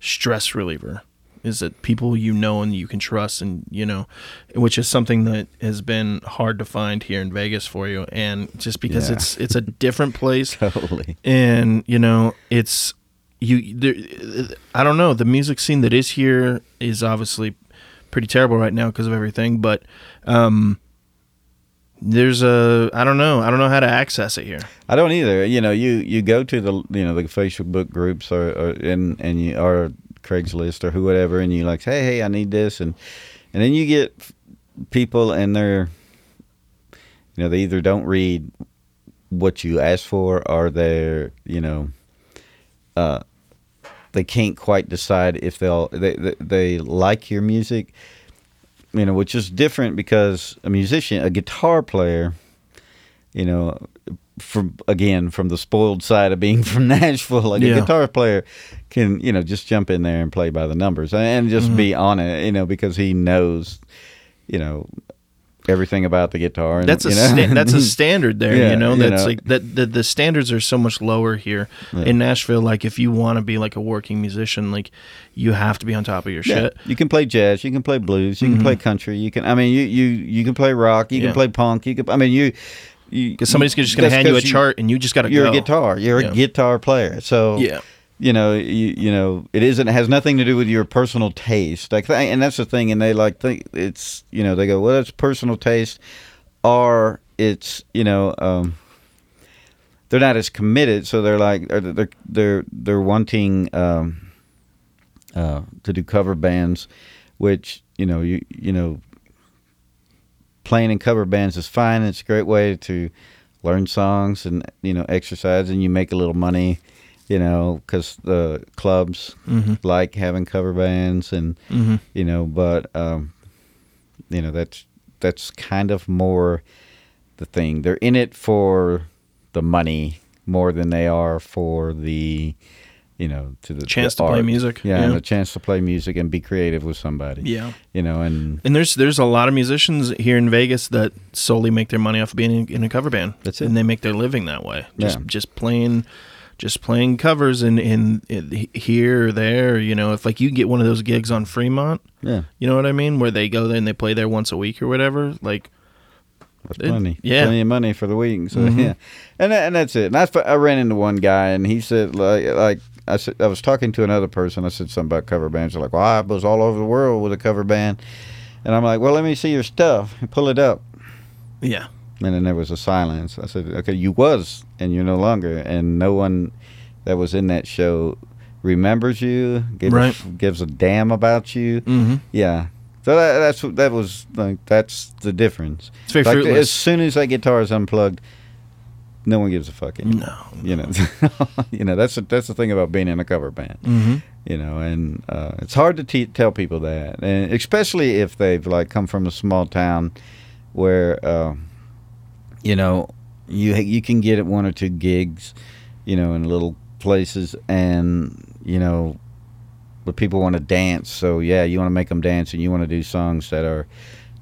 stress reliever. Is that people you know and you can trust, and you know, which is something that has been hard to find here in Vegas for you, and just because Yeah. it's it's a different place, <laughs> Totally. and you know it's you there, i don't know the music scene that is here is obviously pretty terrible right now because of everything but um there's a i don't know i don't know how to access it here I don't either. You know, you you go to the you know the Facebook groups or, or and and you or Craigslist or whoever, and you like, hey, hey, I need this, and and then you get people and they're, you know, they either don't read what you ask for, or they're you know, uh, they can't quite decide if they'll they they, they like your music, you know, which is different because a musician, a guitar player, you know from again from the spoiled side of being <laughs> from Nashville, like Yeah. a guitar player can you know just jump in there and play by the numbers and just be Mm-hmm. on it, you know, because he knows, you know, everything about the guitar. And, that's a you know? sta- <laughs> that's a standard there Yeah, you know you that's know. like that the, the standards are so much lower here Yeah. in nashville like if you want to be like a working musician like you have to be on top of your Yeah. shit You can play jazz, you can play blues, you Mhm. can play country, you can. I mean, you you you can play rock, you can play punk, you can. I mean, you. you because somebody's just gonna hand you a chart and you just gotta You're go a guitar. You're a guitar player. So yeah you know, you, you know, it isn't. It has nothing to do with your personal taste. Like, and that's the thing. And they like think it's, you know, they go, well, it's personal taste, or it's, you know, um, they're not as committed. So they're like, they're they're they're wanting um, uh, to do cover bands, which you know, you you know, playing in cover bands is fine. It's a great way to learn songs and you know exercise, and you make a little money you know, because the clubs mm-hmm. like having cover bands, and Mm-hmm. you know, but um, you know that's that's kind of more the thing. They're in it for the money more than they are for the, you know, to the Chance the to play music, Yeah, yeah. and a chance to play music and be creative with somebody. Yeah. You know, and And there's there's a lot of musicians here in Vegas that solely make their money off of being in, in a cover band. That's it. And they make their living that way. Just Yeah. just playing just playing covers in, in, in here or there, you know, if like you get one of those gigs on Fremont, yeah, you know what I mean, where they go there and they play there once a week or whatever, like that's It- plenty. yeah. plenty of money for the week. So Mhm. yeah, and that, and that's it. And I, I ran into one guy, and he said like like I said I was talking to another person. I said something about cover bands. They're like, well, I was all over the world with a cover band, and I'm like, well, let me see your stuff. Pull it up. yeah. And then there was a silence. I said, okay, you was, and you're no longer. And no one that was in that show remembers you, gives, Right. a, gives a damn about you. Mhm. Yeah. So that, that's that was like that's the difference. It's very Like as soon as that guitar is unplugged, no one gives a fuck anymore. No. You know, <laughs> you know that's the, that's the thing about being in a cover band. Mhm. You know, and uh, it's hard to te- tell people that, and especially if they've like come from a small town where, uh, you know, you you can get at one or two gigs, you know, in little places, and you know, but people want to dance. So yeah, you want to make them dance, and you want to do songs that are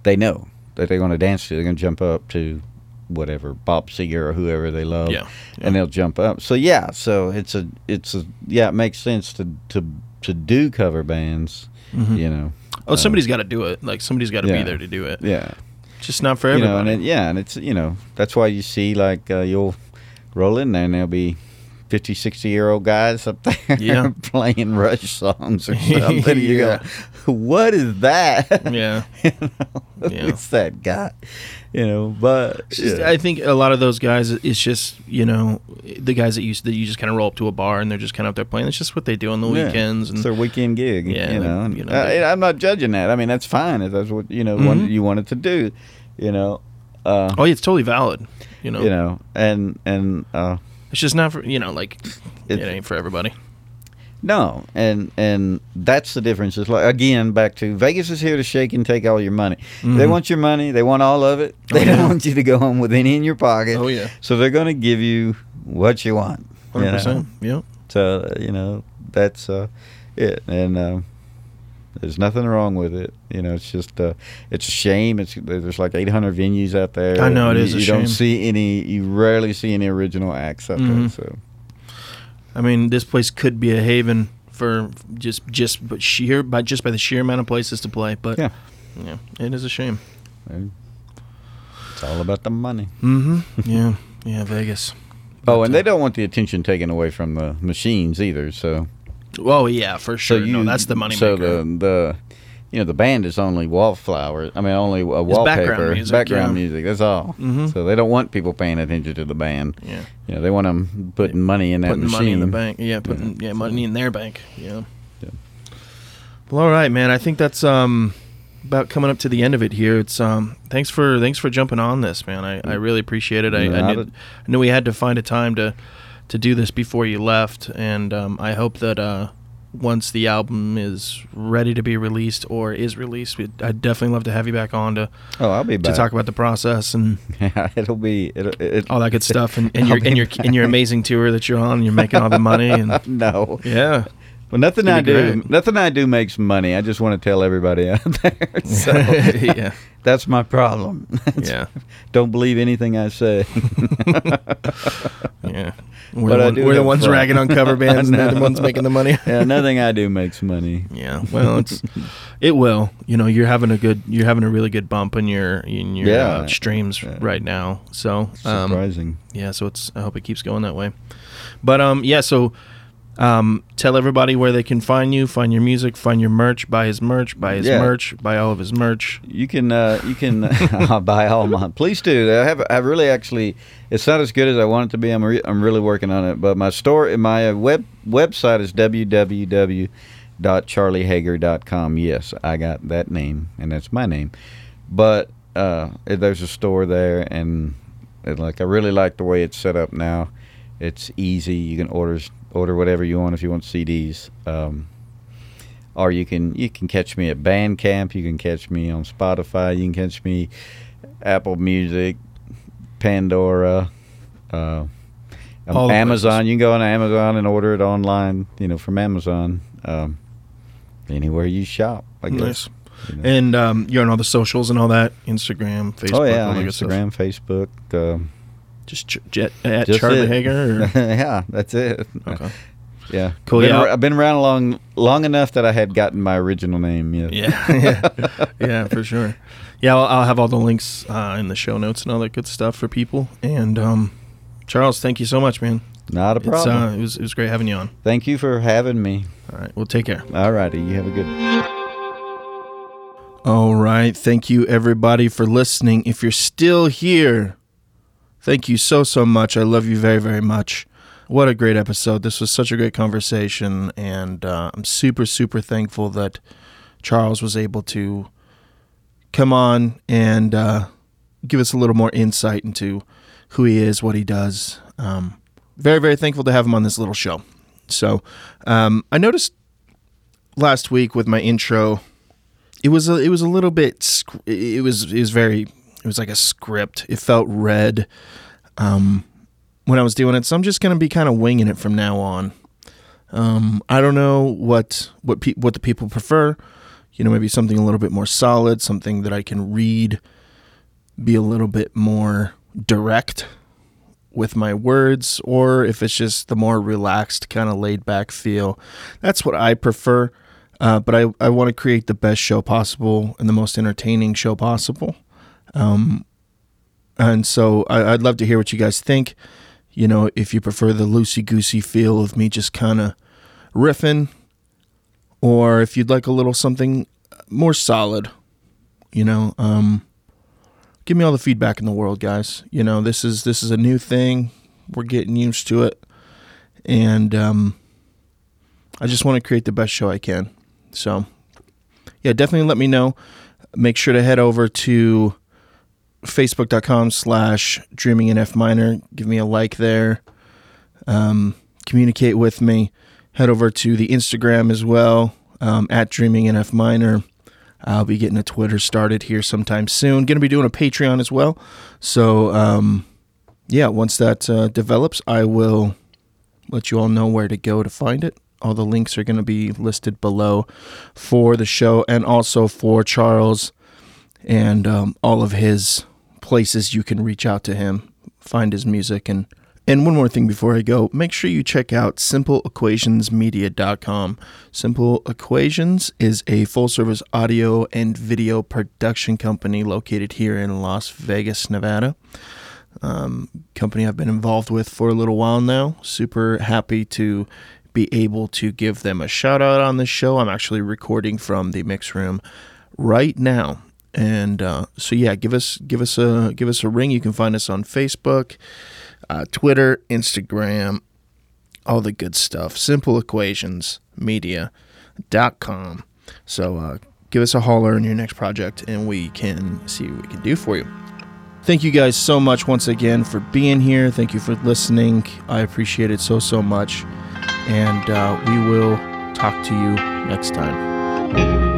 they know that they're going to dance to. They're going to jump up to whatever Bob Seger or whoever they love Yeah. and they'll jump up. So yeah, so it's a it's a yeah, it makes sense to to to do cover bands, Mhm. you know. Oh, somebody's got to do it. Like somebody's got to yeah. be there to do it. Yeah. Just not for You know, everybody. and it, yeah, and it's you know, that's why you see like uh, you'll roll in there and there'll be 50, 60 year old guys up there <laughs> Yeah. playing Rush songs or <laughs> something. you Yeah. go, what is that? <laughs> yeah. you know, Yeah. It's that guy. You know, but just- yeah. I think a lot of those guys, it's just you know the guys that you that you just kind of roll up to a bar and they're just kind of up there playing. It's just what they do on the weekends. And it's their weekend gig. Yeah, you know. and, you know, uh, I'm not judging that. I mean, that's fine if that's what you know what Mhm. you wanted to do. You know. Uh, oh, yeah, it's totally valid. You know, You know, and and uh, it's just not for you know like it, It- ain't for everybody. no, and and that's the difference. Is like again back to Vegas is here to shake and take all your money. They Mhm. want your money. They want all of it. Oh, They yeah. don't want you to go home with any in your pocket. Oh yeah, So they're going to give you what you want. hundred percent. Yeah. So you know that's uh, it, and uh, there's nothing wrong with it. You know, it's just uh, it's a shame. It's there's like 800 venues out there. I know, it is. you, a You don't see any. You rarely see any original acts out there. Mhm. So I mean, this place could be a haven for just just but sheer by just by the sheer amount of places to play. But Yeah. yeah, it is a shame. it's all about the money. Mm-hmm. <laughs> Yeah, yeah, Vegas. Oh, and uh, they don't want the attention taken away from the machines either. So Oh yeah, for sure. so you no, that's the money So maker. the the you know the band is only wallflowers. I mean, only a wallpaper, background music, background yeah. music. That's all. Mhm. So they don't want people paying attention to the band. yeah, You know, they want them putting money in that putting machine. money in the bank. Yeah, putting yeah, so- money in their bank. Yeah. Yeah. Well, all right, man. I think that's um about coming up to the end of it here. It's um thanks for thanks for jumping on this, man. I, I really appreciate it. I, I, Not knew, a- I knew we had to find a time to to do this before you left, and um, I hope that uh once the album is ready to be released or is released, we'd, I'd definitely love to have you back on to, Oh, I'll be to talk about the process and <laughs> Yeah, it'll be it'll, it, all that good stuff, and, and <laughs> your and your back. and your amazing tour that you're on. You're making all the money, and <laughs> no. yeah, Well, nothing I do, great. nothing I do makes money. I just want to tell everybody out there. So yeah, that's my problem. <laughs> yeah, Don't believe anything I say. <laughs> <laughs> yeah. We're, But I the, one, do we're the ones fun. ragging on cover bands, and they're the ones making the money. yeah, nothing I do makes money. Yeah, well, it's it will. You know, you're having a good, you're having a really good bump in your in your Yeah. uh, streams Yeah. right now. So, um, Surprising. yeah, so it's. I hope it keeps going that way. But um, yeah, so um, tell everybody where they can find you, find your music, find your merch, buy his merch, buy his Yeah. merch, buy all of his merch. You can uh, you can <laughs> buy all my. Please do. I have I really actually. It's not as good as I want it to be. I'm re- I'm really working on it. But my store, my uh, web website is www.charliehager.com. Yes, I got that name, and that's my name. But uh, there's a store there, and it, like I really like the way it's set up now. It's easy. You can order order whatever you want if you want CDs. Um, or you can you can catch me at Bandcamp. You can catch me on Spotify. You can catch me Apple Music, Pandora, uh, Um, Amazon. You can go on Amazon and order it online. You know, from Amazon. Um, anywhere you shop, I guess. Nice. you know. And um, you're on all the socials and all that Instagram, Facebook. oh yeah, all that good stuff. Instagram, Facebook. Um, Just ch- jet, at just Charlie it. Hager. <laughs> Yeah, that's it. Okay. Yeah, Cool, Been yeah. ar- I've been around long, long enough that I had gotten my original name. Yeah. Yeah, <laughs> yeah, yeah, for sure. Yeah, I'll, I'll have all the links uh, in the show notes and all that good stuff for people. And um, Charles, thank you so much, man. Not a problem. uh, it was it was great having you on. Thank you for having me. All right, well, take care. All righty, you have a good. All right, thank you everybody for listening. If you're still here, thank you so so much. I love you very very much. What a great episode! This was such a great conversation, and uh, I'm super super thankful that Charles was able to come on and uh, give us a little more insight into who he is, what he does. Um, very very thankful to have him on this little show. So um, I noticed last week with my intro it was a, it was a little bit it was it was very it was like a script. It felt read um when i was doing it. So i'm just to be kind of winging it from now on. Um i don't know what what pe- what the people prefer. You know maybe something a little bit more solid something that i can read be a little bit more direct with my words or if it's just the more relaxed kind of laid back feel. That's what i prefer uh, but I, I want to create the best show possible and the most entertaining show possible. Um, and so I, I'd love to hear what you guys think. You know, if you prefer the loosey goosey feel of me just kind of riffing, or if you'd like a little something more solid, you know, um, give me all the feedback in the world, guys. You know, this is this is a new thing. We're getting used to it, and um, I just want to create the best show I can. So, yeah, definitely let me know. Make sure to head over to facebook.com slash dreaming in F minor. Give me a like there. Um, communicate with me. Head over to the Instagram as well um, at dreaming in F minor. I'll be getting a Twitter started here sometime soon. Going to be doing a Patreon as well. So, um, yeah, once that uh, develops, I will let you all know where to go to find it. All the links are going to be listed below for the show and also for Charles and um, all of his places you can reach out to him, find his music. And, and one more thing before I go make sure you check out simpleequationsmedia.com. Simple Equations is a full service audio and video production company located here in Las Vegas, Nevada um, company I've been involved with for a little while now. Super happy to be able to give them a shout out on this show. I'm actually recording from the mix room right now. And uh, so yeah, give us give us a give us a ring. You can find us on Facebook, uh, Twitter, Instagram, all the good stuff. Simple Equations Media.com. So uh, give us a holler in your next project, and we can see what we can do for you. Thank you guys so much once again for being here. Thank you for listening. I appreciate it so, so much. And uh, we will talk to you next time.